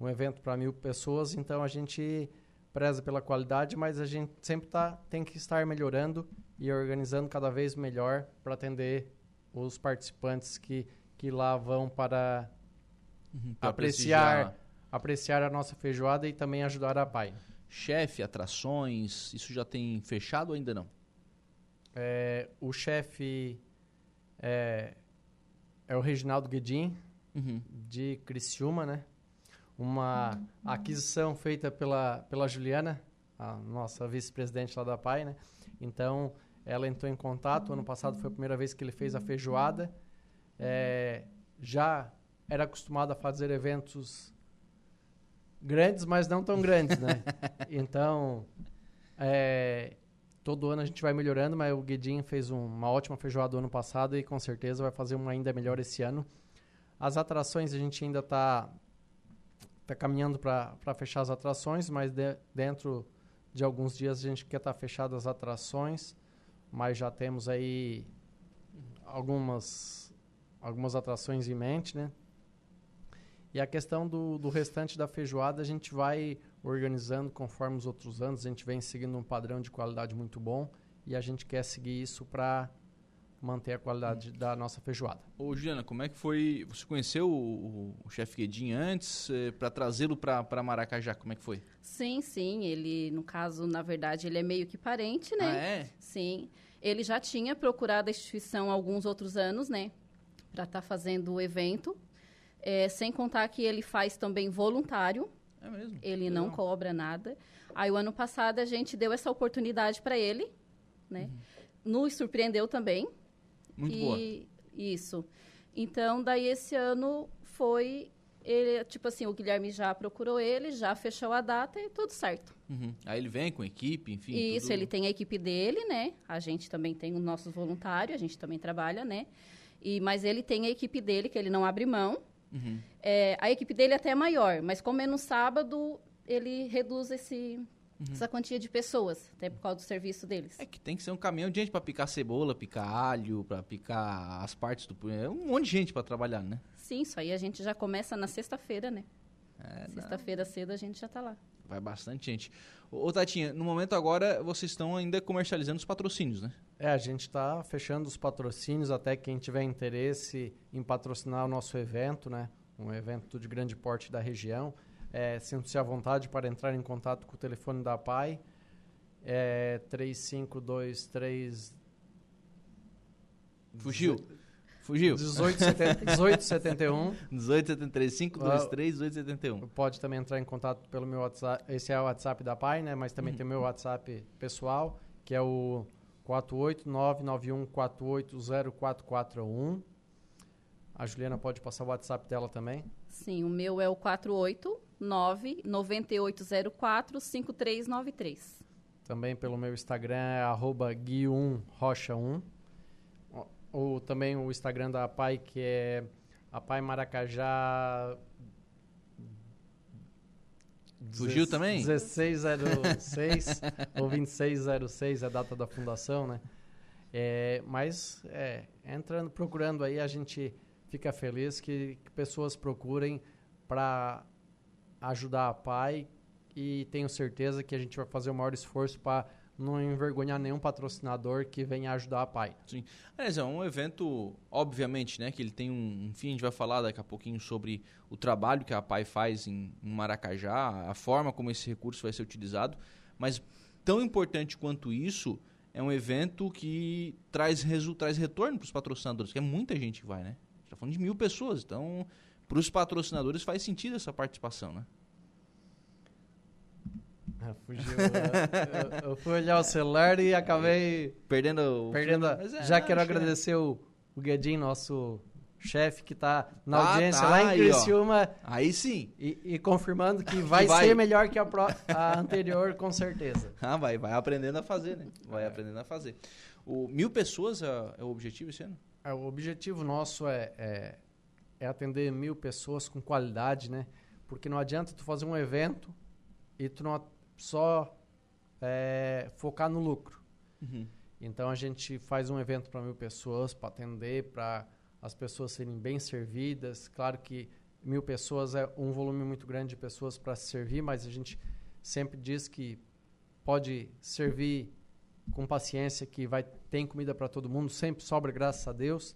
Um evento para mil pessoas, então a gente preza pela qualidade, mas a gente sempre tá, tem que estar melhorando e organizando cada vez melhor para atender os participantes que, que lá vão para uhum, apreciar, apreciar a nossa feijoada e também ajudar a PAI. Chefe, atrações, isso já tem fechado ou ainda não? É, o chefe é, é o Reginaldo Guedin, uhum. de Criciúma, né? Uma aquisição feita pela, pela Juliana, a nossa vice-presidente lá da PAI, né? Então, ela entrou em contato. Ano passado foi a primeira vez que ele fez a feijoada. É, já era acostumado a fazer eventos grandes, mas não tão grandes, né? *laughs* Então, é, todo ano a gente vai melhorando, mas o Guedinho fez um, uma ótima feijoada ano passado e com certeza vai fazer uma ainda melhor esse ano. As atrações a gente ainda está tá caminhando para fechar as atrações, mas de, dentro de alguns dias a gente quer estar tá fechado as atrações, mas já temos aí algumas, algumas atrações em mente, né? E a questão do, do restante da feijoada a gente vai organizando conforme os outros anos. A gente vem seguindo um padrão de qualidade muito bom e a gente quer seguir isso para manter a qualidade hum. da nossa feijoada. Ô Juliana, como é que foi? Você conheceu o, o chefe Guedin antes eh, para trazê-lo para Maracajá? Como é que foi? Sim, sim. Ele, no caso, na verdade, ele é meio que parente, né? Ah, é? Sim. Ele já tinha procurado a instituição há alguns outros anos, né? Para estar tá fazendo o evento. É, sem contar que ele faz também voluntário. É mesmo? Ele Legal. não cobra nada. Aí, o ano passado, a gente deu essa oportunidade para ele né? Uhum. Nos surpreendeu também. Muito e, boa. Isso. Então, daí esse ano foi ele, tipo assim, o Guilherme já procurou ele, já fechou a data e tudo certo. Uhum. Aí ele vem com equipe, enfim. Isso, tudo... ele tem a equipe dele, né? A gente também tem os nossos voluntários, a gente também trabalha, né? E, mas ele tem a equipe dele, que ele não abre mão. Uhum. É, a equipe dele até é maior, mas como é no sábado, ele reduz esse, uhum. essa quantia de pessoas, até por causa do serviço deles. É que tem que ser um caminhão de gente para picar cebola, picar alho, para picar as partes do... É um monte de gente para trabalhar, né? Sim, isso aí a gente já começa na sexta-feira, né? É, sexta-feira cedo a gente já está lá. Vai bastante gente. Ô, Tatinha, no momento agora vocês estão ainda comercializando os patrocínios, né? É, a gente está fechando os patrocínios até quem tiver interesse em patrocinar o nosso evento, né? Um evento de grande porte da região. É, Sinta-se à vontade para entrar em contato com o telefone da PAI. É 3523... Fugiu. Fugiu. 1871. 1875 23 1871. Pode também entrar em contato pelo meu WhatsApp. Esse é o WhatsApp da PAI, né? Mas também uhum. tem o meu WhatsApp pessoal, que é o 48991480441. A Juliana pode passar o WhatsApp dela também? Sim, o meu é o 489 9804 5393. Também pelo meu Instagram é arroba guiumrocha1 ou também o Instagram da Pai, que é a Pai Maracajá. Fugiu também? 1606 *laughs* ou 2606 é a data da fundação, né? É, mas é, entrando, procurando aí, a gente fica feliz que, que pessoas procurem para ajudar a Pai e tenho certeza que a gente vai fazer o maior esforço para não envergonhar nenhum patrocinador que venha ajudar a PAI. Sim. Aliás, é um evento, obviamente, né, que ele tem um, enfim, a gente vai falar daqui a pouquinho sobre o trabalho que a PAI faz em, em Maracajá, a forma como esse recurso vai ser utilizado, mas tão importante quanto isso, é um evento que traz, traz retorno para os patrocinadores, que é muita gente que vai, né? Está falando de mil pessoas, então para os patrocinadores faz sentido essa participação, né? Ah, fugiu. eu, eu, fui olhar o celular e acabei perdendo. Perdendo. A, é, já quero agradecer o, o Guedin, nosso chefe que está na ah, audiência tá, lá em Criciúma. Aí, aí sim. E, e, confirmando *laughs* que vai, vai, ser melhor que a, pro, a anterior, com certeza. *laughs* Ah, vai, vai aprendendo a fazer, né? Vai é. aprendendo a fazer. O, mil pessoas é, é, o objetivo esse ano? É, o objetivo nosso é, é, atender mil pessoas com qualidade, né? Porque não adianta tu fazer um evento e tu não só é, focar no lucro. Uhum. Então a gente faz um evento para mil pessoas para atender, para as pessoas serem bem servidas. Claro que mil pessoas é um volume muito grande de pessoas para se servir, mas a gente sempre diz que pode servir com paciência, que vai tem comida para todo mundo, sempre sobra, graças a Deus.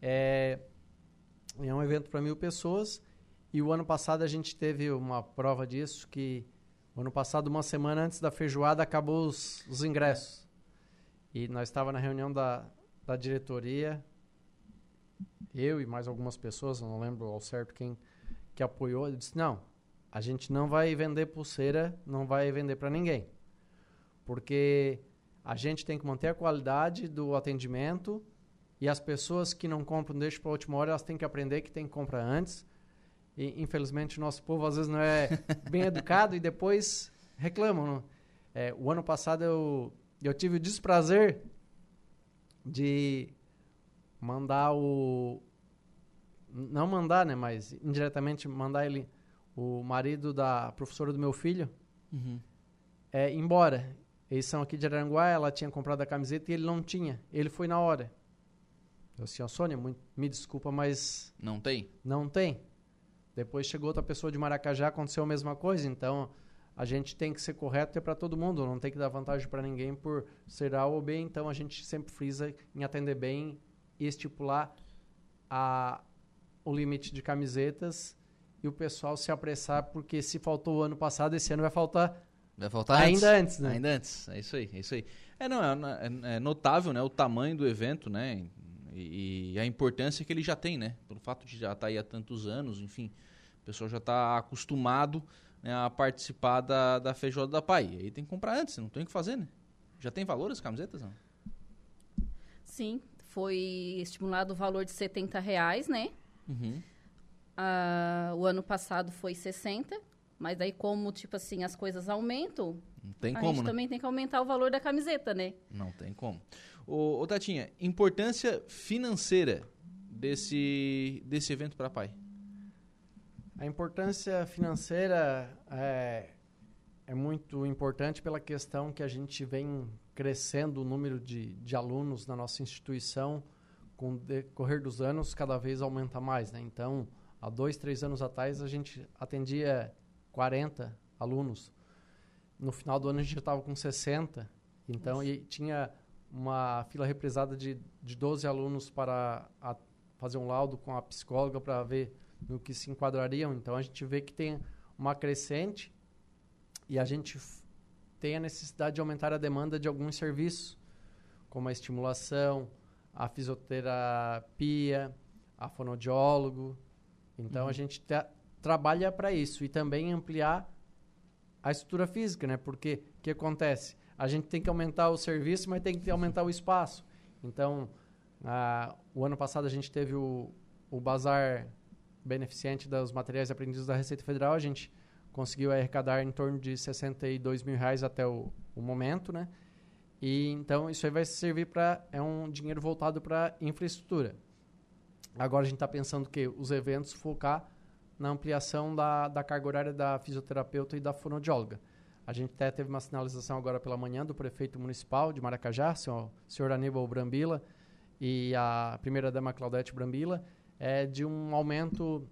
É, é um evento para mil pessoas e o ano passado a gente teve uma prova disso que ano passado, uma semana antes da feijoada, acabou os, os ingressos. E nós estávamos na reunião da, da diretoria, eu e mais algumas pessoas, não lembro ao certo quem que apoiou. Eu disse: não, a gente não vai vender pulseira, não vai vender para ninguém. Porque a gente tem que manter a qualidade do atendimento e as pessoas que não compram deixam para a última hora, elas têm que aprender que tem que comprar antes e, infelizmente, o nosso povo às vezes não é bem educado e depois reclamam. É, o ano passado eu, eu tive o desprazer de mandar o. Não mandar, né? Mas indiretamente mandar ele, o marido da professora do meu filho, uhum. é, embora. Eles são aqui de Aranguá, ela tinha comprado a camiseta e ele não tinha. Ele foi na hora. Eu disse, ó, Sônia, muito, me desculpa, mas. Não tem? Não tem. Depois chegou outra pessoa de Maracajá, aconteceu a mesma coisa. Então, a gente tem que ser correto e é para todo mundo, não tem que dar vantagem para ninguém por ser A ou B. Então, a gente sempre frisa em atender bem e estipular a, o limite de camisetas e o pessoal se apressar, porque se faltou o ano passado, esse ano vai faltar Vai faltar ainda antes, antes, né? Ainda antes, é isso aí, é isso aí. É, não, é, é, é notável, né, o tamanho do evento, né, e, e, a importância que ele já tem, né, pelo fato de já estar tá aí há tantos anos, enfim, pessoal já está acostumado né, a participar da, da feijoada da pai. Aí tem que comprar antes, não tem o que fazer, né? Já tem valor as camisetas? Não? Sim, foi estimulado o valor de 70 reais, né? Uhum. Ah, o ano passado foi 60, mas daí como, tipo assim, as coisas aumentam, não tem a como, gente né? também tem que aumentar o valor da camiseta, né? Não tem como. Ô, ô Tatinha, importância financeira desse, desse evento para pai? A importância financeira é, é muito importante pela questão que a gente vem crescendo o número de, de alunos na nossa instituição com o decorrer dos anos cada vez aumenta mais, né? Então, há dois, três anos atrás a gente atendia 40 alunos. No final do ano a gente já estava com 60. Então, e tinha uma fila represada de, de 12 alunos para a, fazer um laudo com a psicóloga para ver no que se enquadrariam. Então, a gente vê que tem uma crescente e a gente tem a necessidade de aumentar a demanda de alguns serviços, como a estimulação, a fisioterapia, a fonoaudiólogo. Então uhum. a gente trabalha para isso e também ampliar a estrutura física, né? Porque o que acontece? A gente tem que aumentar o serviço, mas tem que aumentar o espaço. Então, o ano passado a gente teve o, o bazar beneficente dos materiais aprendidos da Receita Federal. A gente conseguiu arrecadar em torno de 62 mil reais até o, o momento, né? E então isso aí vai servir para é um dinheiro voltado para infraestrutura. Agora a gente está pensando que os eventos focar na ampliação da, da carga horária da fisioterapeuta e da fonoaudióloga. A gente até teve uma sinalização agora pela manhã do prefeito municipal de Maracajá, senhor, senhor Aníbal Brambila, e a primeira-dama Claudete Brambila, é, de um aumento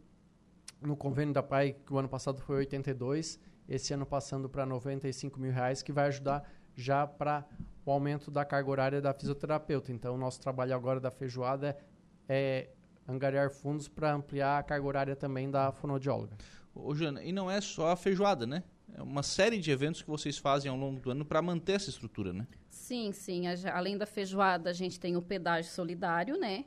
no convênio da PAI, que o ano passado foi 82, esse ano passando para 95 mil reais, que vai ajudar já para o aumento da carga horária da fisioterapeuta. Então, o nosso trabalho agora da feijoada é angariar fundos para ampliar a carga horária também da fonoaudióloga. Ô, Jana, e não é só a feijoada, né? É uma série de eventos que vocês fazem ao longo do ano para manter essa estrutura, né? Sim, sim. além da feijoada, a gente tem o pedágio solidário, né?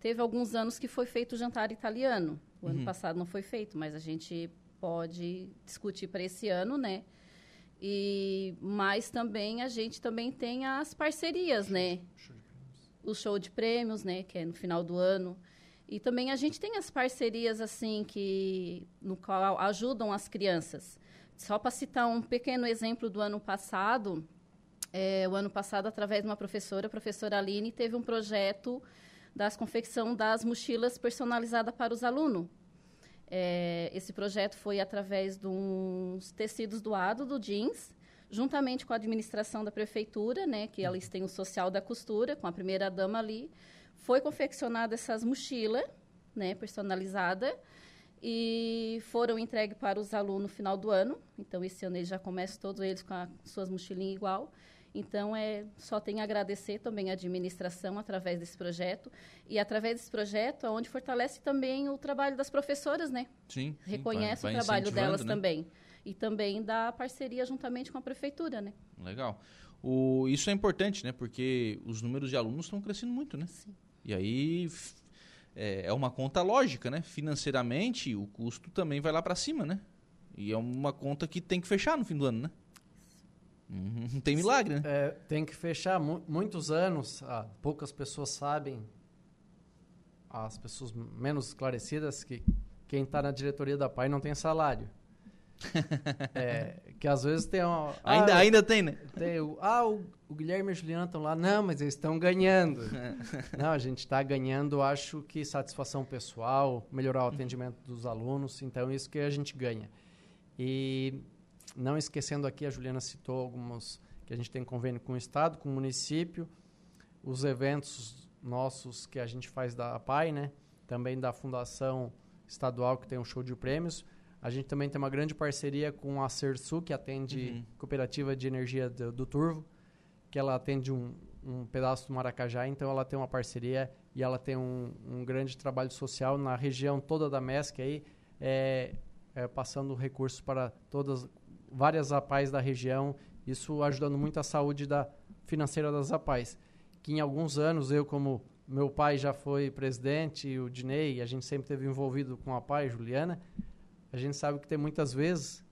Teve alguns anos que foi feito o jantar italiano. O uhum. ano passado não foi feito, mas a gente pode discutir para esse ano, né? E mas também a gente também tem as parcerias, né? o show de prêmios, né, que é no final do ano. E também a gente tem as parcerias assim que no qual ajudam as crianças. Só para citar um pequeno exemplo do ano passado, é, o ano passado através de uma professora, a professora Aline, teve um projeto das confecção das mochilas personalizadas para os alunos. É, esse projeto foi através de uns tecidos doados do jeans, juntamente com a administração da prefeitura, né, que eles têm o social da costura, com a primeira dama ali, foi confeccionada essas mochilas, né, personalizada, e foram entregues para os alunos no final do ano. Então, esse ano eles já começam todos eles com as suas mochilinhas igual. Então, é, só tenho a agradecer também a administração através desse projeto. E através desse projeto, é onde fortalece também o trabalho das professoras, né? Sim. Reconhece vai, vai o trabalho delas né? também. E também da parceria juntamente com a prefeitura, né? Legal. O, isso é importante, né? Porque os números de alunos estão crescendo muito, né? Sim. E aí é, é uma conta lógica, né? Financeiramente, o custo também vai lá para cima, né? E é uma conta que tem que fechar no fim do ano, né? Uhum, não tem milagre, né? É, tem que fechar mu muitos anos. Ah, poucas pessoas sabem, as pessoas menos esclarecidas, que quem está na diretoria da PAI não tem salário. *laughs* é, que às vezes tem uma, ainda, ah, ainda tem, né? Tem o, ah, o, o Guilherme e a Juliana estão lá. Não, mas eles estão ganhando. *laughs* não, a gente está ganhando, acho que satisfação pessoal, melhorar o atendimento dos alunos. Então, isso que a gente ganha. E não esquecendo aqui, a Juliana citou alguns que a gente tem convênio com o Estado, com o município, os eventos nossos que a gente faz da APAI, né? Também da Fundação Estadual, que tem um show de prêmios. A gente também tem uma grande parceria com a Cersu, que atende uhum. Cooperativa de Energia do, do, Turvo, que ela atende um, um pedaço do Maracajá, então ela tem uma parceria e ela tem um, um grande trabalho social na região toda da MESC aí, é, é, passando recursos para todas várias APAES da região, isso ajudando muito a saúde da, financeira das APAES. Que em alguns anos, eu como meu pai já foi presidente, o Dinei, a gente sempre teve envolvido com a PAI, Juliana, a gente sabe que tem muitas vezes...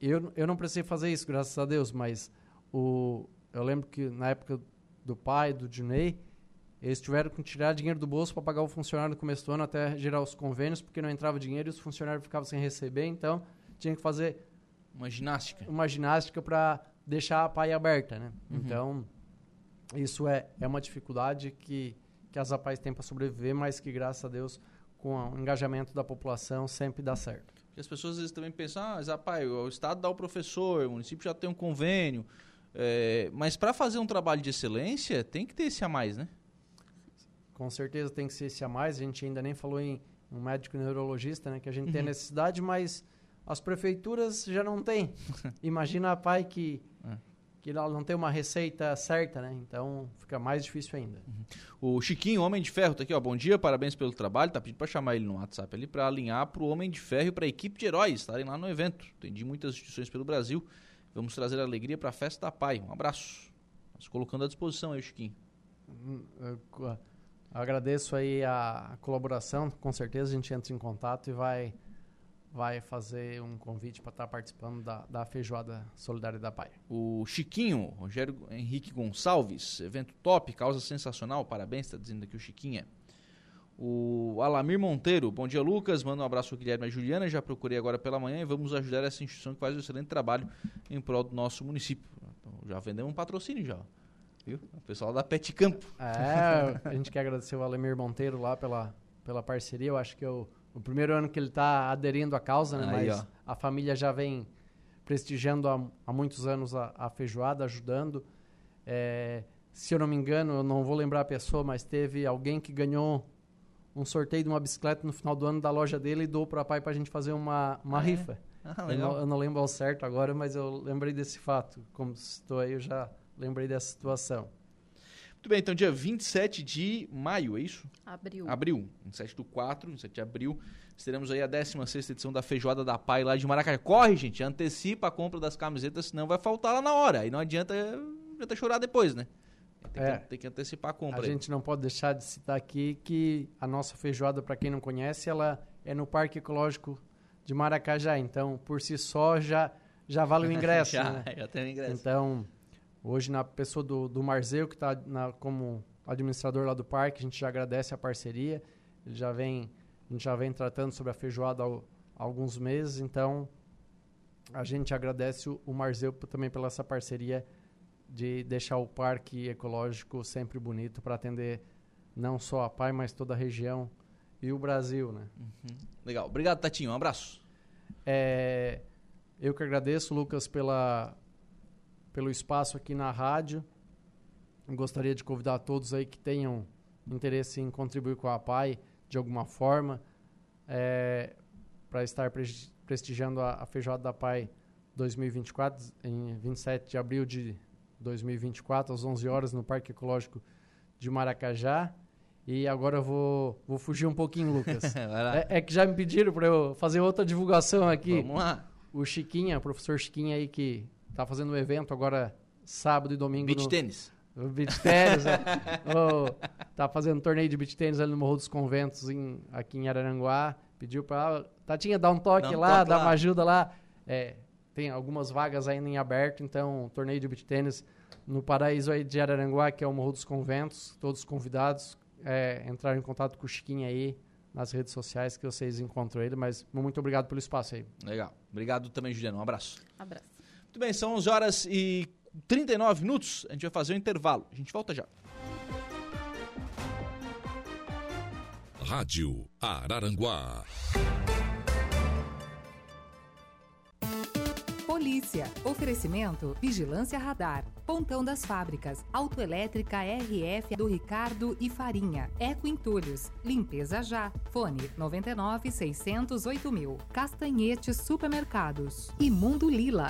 Eu, eu não precisei fazer isso, graças a Deus, mas o, eu lembro que na época do pai, do Dinei, eles tiveram que tirar dinheiro do bolso para pagar o funcionário no começo do ano até gerar os convênios, porque não entrava dinheiro e os funcionários ficavam sem receber, então tinha que fazer uma ginástica. Uma ginástica para deixar a PAI aberta, né? Uhum. Então, isso é, é uma dificuldade que, que as APAIs têm para sobreviver, mas que, graças a Deus, com o engajamento da população, sempre dá certo. Porque as pessoas às vezes também pensam, ah, mas APAI, o Estado dá o professor, o município já tem um convênio, é, mas para fazer um trabalho de excelência, tem que ter esse a mais, né? com certeza tem que ser esse a mais. A gente ainda nem falou em um médico neurologista, né? Que a gente uhum. tem necessidade, mas as prefeituras já não têm. *laughs* Imagina a pai que é. que ela não tem uma receita certa, né? Então fica mais difícil ainda. Uhum. O Chiquinho, Homem de Ferro, tá aqui, ó. Bom dia, parabéns pelo trabalho. Tá pedindo para chamar ele no WhatsApp ali para alinhar para o Homem de Ferro e para a equipe de heróis estarem lá no evento. Atendi muitas instituições pelo Brasil. Vamos trazer alegria para a festa da Pai. Um abraço. Mas colocando à disposição aí, Chiquinho. Hum, Agradeço aí a colaboração, com certeza a gente entra em contato e vai, vai fazer um convite para estar tá participando da, da feijoada solidária da Pai. O Chiquinho, Rogério Henrique Gonçalves, evento top, causa sensacional, parabéns, está dizendo aqui o Chiquinha. O Alamir Monteiro, bom dia Lucas, manda um abraço ao Guilherme e a Juliana, já procurei agora pela manhã e vamos ajudar essa instituição que faz um excelente trabalho em prol do nosso município. Então, já vendemos um patrocínio já. Viu? O pessoal da Pet Campo. É, a gente quer agradecer o Alemir Monteiro lá pela, pela parceria. Eu acho que o, o primeiro ano que ele está aderindo à causa, né? Aí, Mas ó. a família já vem prestigiando há, há muitos anos a, a feijoada, ajudando. É, se eu não me engano, eu não vou lembrar a pessoa, mas teve alguém que ganhou um sorteio de uma bicicleta no final do ano da loja dele e doou para pai para a gente fazer uma, uma ah, é? rifa. É? Ah, eu, não, eu, não, lembro ao certo agora, mas eu lembrei desse fato. Como estou aí, eu já lembrei dessa situação. Muito bem, então dia 27 de maio, é isso? Abril. Abril, 27 do 4, 27 de abril, teremos aí a 16 edição da Feijoada da Pai lá de Maracajá. Corre, gente, antecipa a compra das camisetas, senão vai faltar lá na hora. E não adianta, não adianta chorar depois, né? Tem, é, que, tem que antecipar a compra. A aí. gente não pode deixar de citar aqui que a nossa feijoada, para quem não conhece, ela é no Parque Ecológico de Maracajá. Então, por si só, já, já vale o *laughs* ingresso. já, né? já tem o ingresso. Então, Hoje, na pessoa do, do Marzeu, que está como administrador lá do parque, a gente já agradece a parceria. Ele já vem, a gente já vem tratando sobre a feijoada há, alguns meses, então a gente agradece o, o Marzeu também pela essa parceria de deixar o parque ecológico sempre bonito para atender não só a Pai, mas toda a região e o Brasil, né? Uhum. Legal. Obrigado, Tatinho. Um abraço. É, eu que agradeço, Lucas, pela, pelo espaço aqui na rádio. Gostaria de convidar todos aí que tenham interesse em contribuir com a PAI de alguma forma, é, para estar prestigiando a, a Feijoada da PAI 2024, em 27 de abril de 2024, às 11 horas, no Parque Ecológico de Maracajá. E agora eu vou, vou fugir um pouquinho, Lucas. *laughs* é, é, que já me pediram para eu fazer outra divulgação aqui. Vamos lá. O Chiquinha, o professor Chiquinha aí, que Tá fazendo um evento agora sábado e domingo. Beach no... tênis. O beach tênis, é. *laughs* oh, tá fazendo um torneio de beach tênis ali no Morro dos Conventos, em, aqui em Araranguá. Pediu pra. Tatinha, dá um toque dá um lá, toque dá lá. uma ajuda lá. É, tem algumas vagas ainda em aberto, então, torneio de beach tênis no paraíso aí de Araranguá, que é o Morro dos Conventos. Todos convidados é, entraram em contato com o Chiquinho aí nas redes sociais que vocês encontram ele, mas muito obrigado pelo espaço aí. Legal. Obrigado também, Juliano. Um abraço. Abraço. Muito bem, são 11 horas e 39 minutos. A gente vai fazer um intervalo. A gente volta já. Rádio Araranguá. Polícia. Oferecimento Vigilância Radar. Pontão das Fábricas. Autoelétrica RF do Ricardo e Farinha. Eco Entulhos. Limpeza já. Fone 99 608 mil. Castanhetes Supermercados. E Mundo Lila.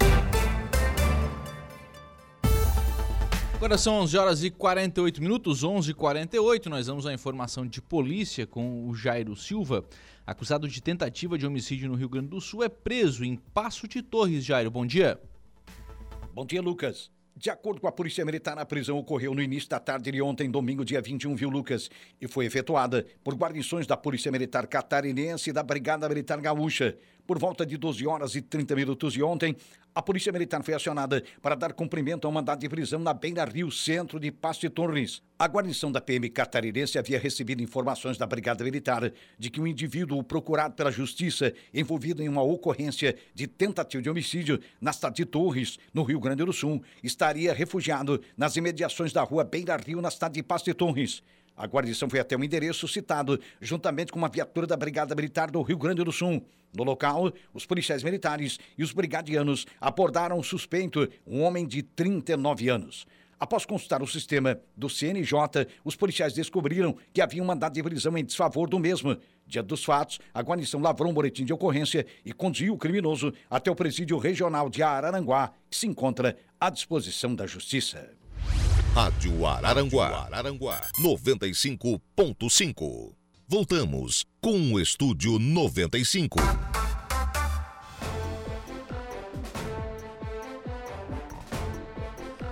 Agora são 11 horas e 48 minutos, 11 e 48 Nós vamos à informação de polícia com o Jairo Silva, acusado de tentativa de homicídio no Rio Grande do Sul, é preso em Passo de Torres. Jairo, bom dia. Bom dia, Lucas. De acordo com a Polícia Militar, a prisão ocorreu no início da tarde de ontem, domingo, dia 21, viu, Lucas? E foi efetuada por guarnições da Polícia Militar Catarinense e da Brigada Militar Gaúcha. Por volta de 12 horas e 30 minutos de ontem, a Polícia Militar foi acionada para dar cumprimento ao mandado de prisão na Beira Rio Centro de Pasto Torres. A guarnição da PM catarinense havia recebido informações da Brigada Militar de que um indivíduo procurado pela Justiça envolvido em uma ocorrência de tentativa de homicídio na cidade de Torres, no Rio Grande do Sul, estaria refugiado nas imediações da rua Beira Rio, na cidade de Pasto Torres. A guarnição foi até o endereço citado, juntamente com uma viatura da Brigada Militar do Rio Grande do Sul. No local, os policiais militares e os brigadianos abordaram o suspeito, um homem de 39 anos. Após consultar o sistema do CNJ, os policiais descobriram que havia um mandado de prisão em desfavor do mesmo. Diante dos fatos, a guarnição lavrou um boletim de ocorrência e conduziu o criminoso até o presídio regional de Araranguá, que se encontra à disposição da Justiça. Rádio Araranguá, Araranguá 95.5. Voltamos com o Estúdio 95.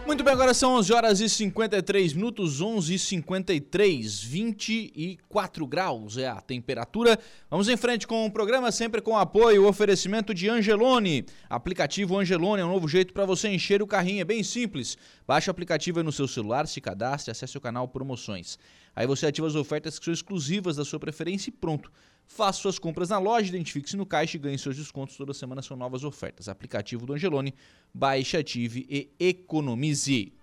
Muito bem, agora são 11 horas e 53 minutos, 11 e 53, 24 graus é a temperatura. Vamos em frente com o programa, sempre com apoio, oferecimento de Angelone. Aplicativo Angelone é um novo jeito para você encher o carrinho, é bem simples. Baixe o aplicativo no seu celular, se cadastre, acesse o canal Promoções. Aí você ativa as ofertas que são exclusivas da sua preferência e pronto. Faça suas compras na loja, identifique-se no caixa e ganhe seus descontos. Toda semana são novas ofertas. Aplicativo do Angelone, baixe, ative e economize.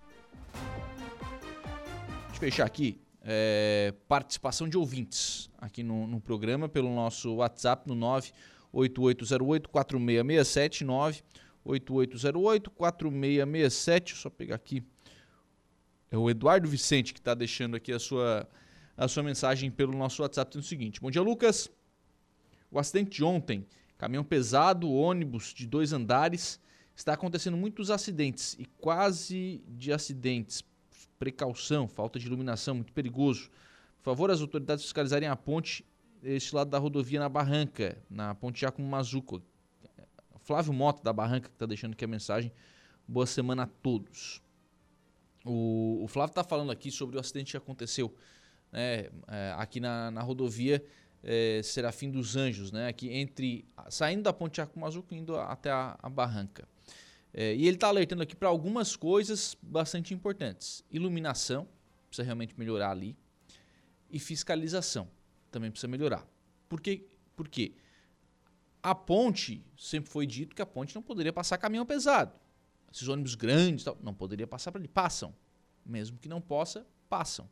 Deixa eu fechar aqui. É, participação de ouvintes aqui no, no, programa pelo nosso WhatsApp no 98808-4667. 98808-4667. Só pegar aqui. É o Eduardo Vicente que está deixando aqui a sua a sua mensagem pelo nosso WhatsApp dizendo o seguinte: Bom dia, Lucas. O acidente de ontem, caminhão pesado, ônibus de dois andares, está acontecendo muitos acidentes e quase de acidentes. Precaução, falta de iluminação, muito perigoso. Por favor, as autoridades fiscalizarem a ponte, este lado da rodovia na Barranca, na ponte Jacomo Mazuco. Flávio Mota da Barranca que está deixando aqui a mensagem. Boa semana a todos. O, o Flávio está falando aqui sobre o acidente que aconteceu né, é, aqui na, na rodovia é, Serafim dos Anjos, né, aqui entre saindo da Ponte Arco e indo até a, a Barranca. É, e ele está alertando aqui para algumas coisas bastante importantes: iluminação, precisa realmente melhorar ali, e fiscalização, também precisa melhorar. Por quê? Por quê? A ponte, sempre foi dito que a ponte não poderia passar caminhão pesado. Esses ônibus grandes tal, não poderia passar para ali. Passam. Mesmo que não possa, passam.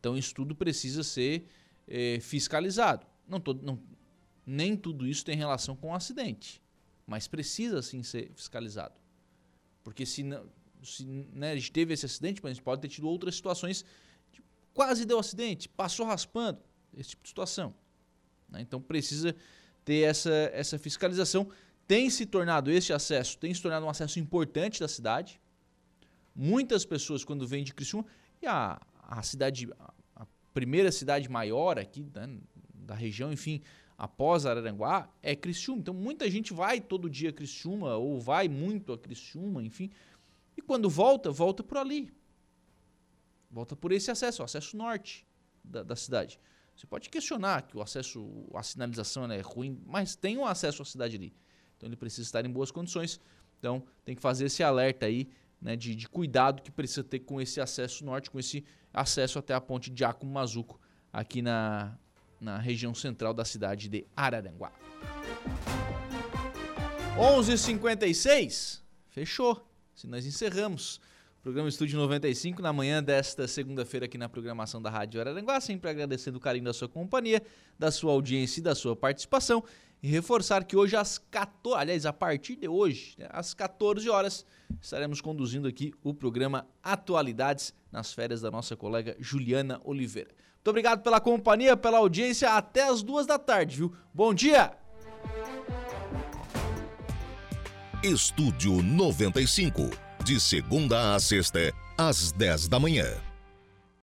Então isso tudo precisa ser é, fiscalizado. Não, tô, não nem tudo isso tem relação com o acidente, mas precisa sim ser fiscalizado. Porque se, se né, a gente teve esse acidente, mas a gente pode ter tido outras situações quase deu acidente, passou raspando, esse tipo de situação. Né? Então precisa ter essa, essa fiscalização. Tem se tornado, este acesso, tem se tornado um acesso importante da cidade. Muitas pessoas, quando vêm de Criciúma, e a, a cidade, primeira cidade maior aqui né, da região, enfim, após Araranguá, é Criciúma. Então muita gente vai todo dia a Criciúma ou vai muito a Criciúma, enfim. E quando volta, volta por ali. Volta por esse acesso, o acesso norte da, da cidade. Você pode questionar que o acesso, a sinalização é ruim, mas tem um acesso à cidade ali. Então ele precisa estar em boas condições. Então tem que fazer esse alerta aí, né, de, de cuidado que precisa ter com esse acesso norte, com esse acesso até a ponte de Mazuco, aqui na, na região central da cidade de Araranguá. 11:56 fechou. Se nós encerramos o programa Estúdio 95 na manhã desta segunda-feira aqui na programação da Rádio Araranguá, sempre agradecendo o carinho da sua companhia, da sua audiência e da sua participação. E reforçar que hoje às 14, aliás, a partir de hoje, né, às 14 horas, estaremos conduzindo aqui o programa Atualidades nas férias da nossa colega Juliana Oliveira. Muito obrigado pela companhia, pela audiência. Até as duas da tarde, viu? Bom dia! Estúdio 95, de segunda a sexta, às 10 da manhã.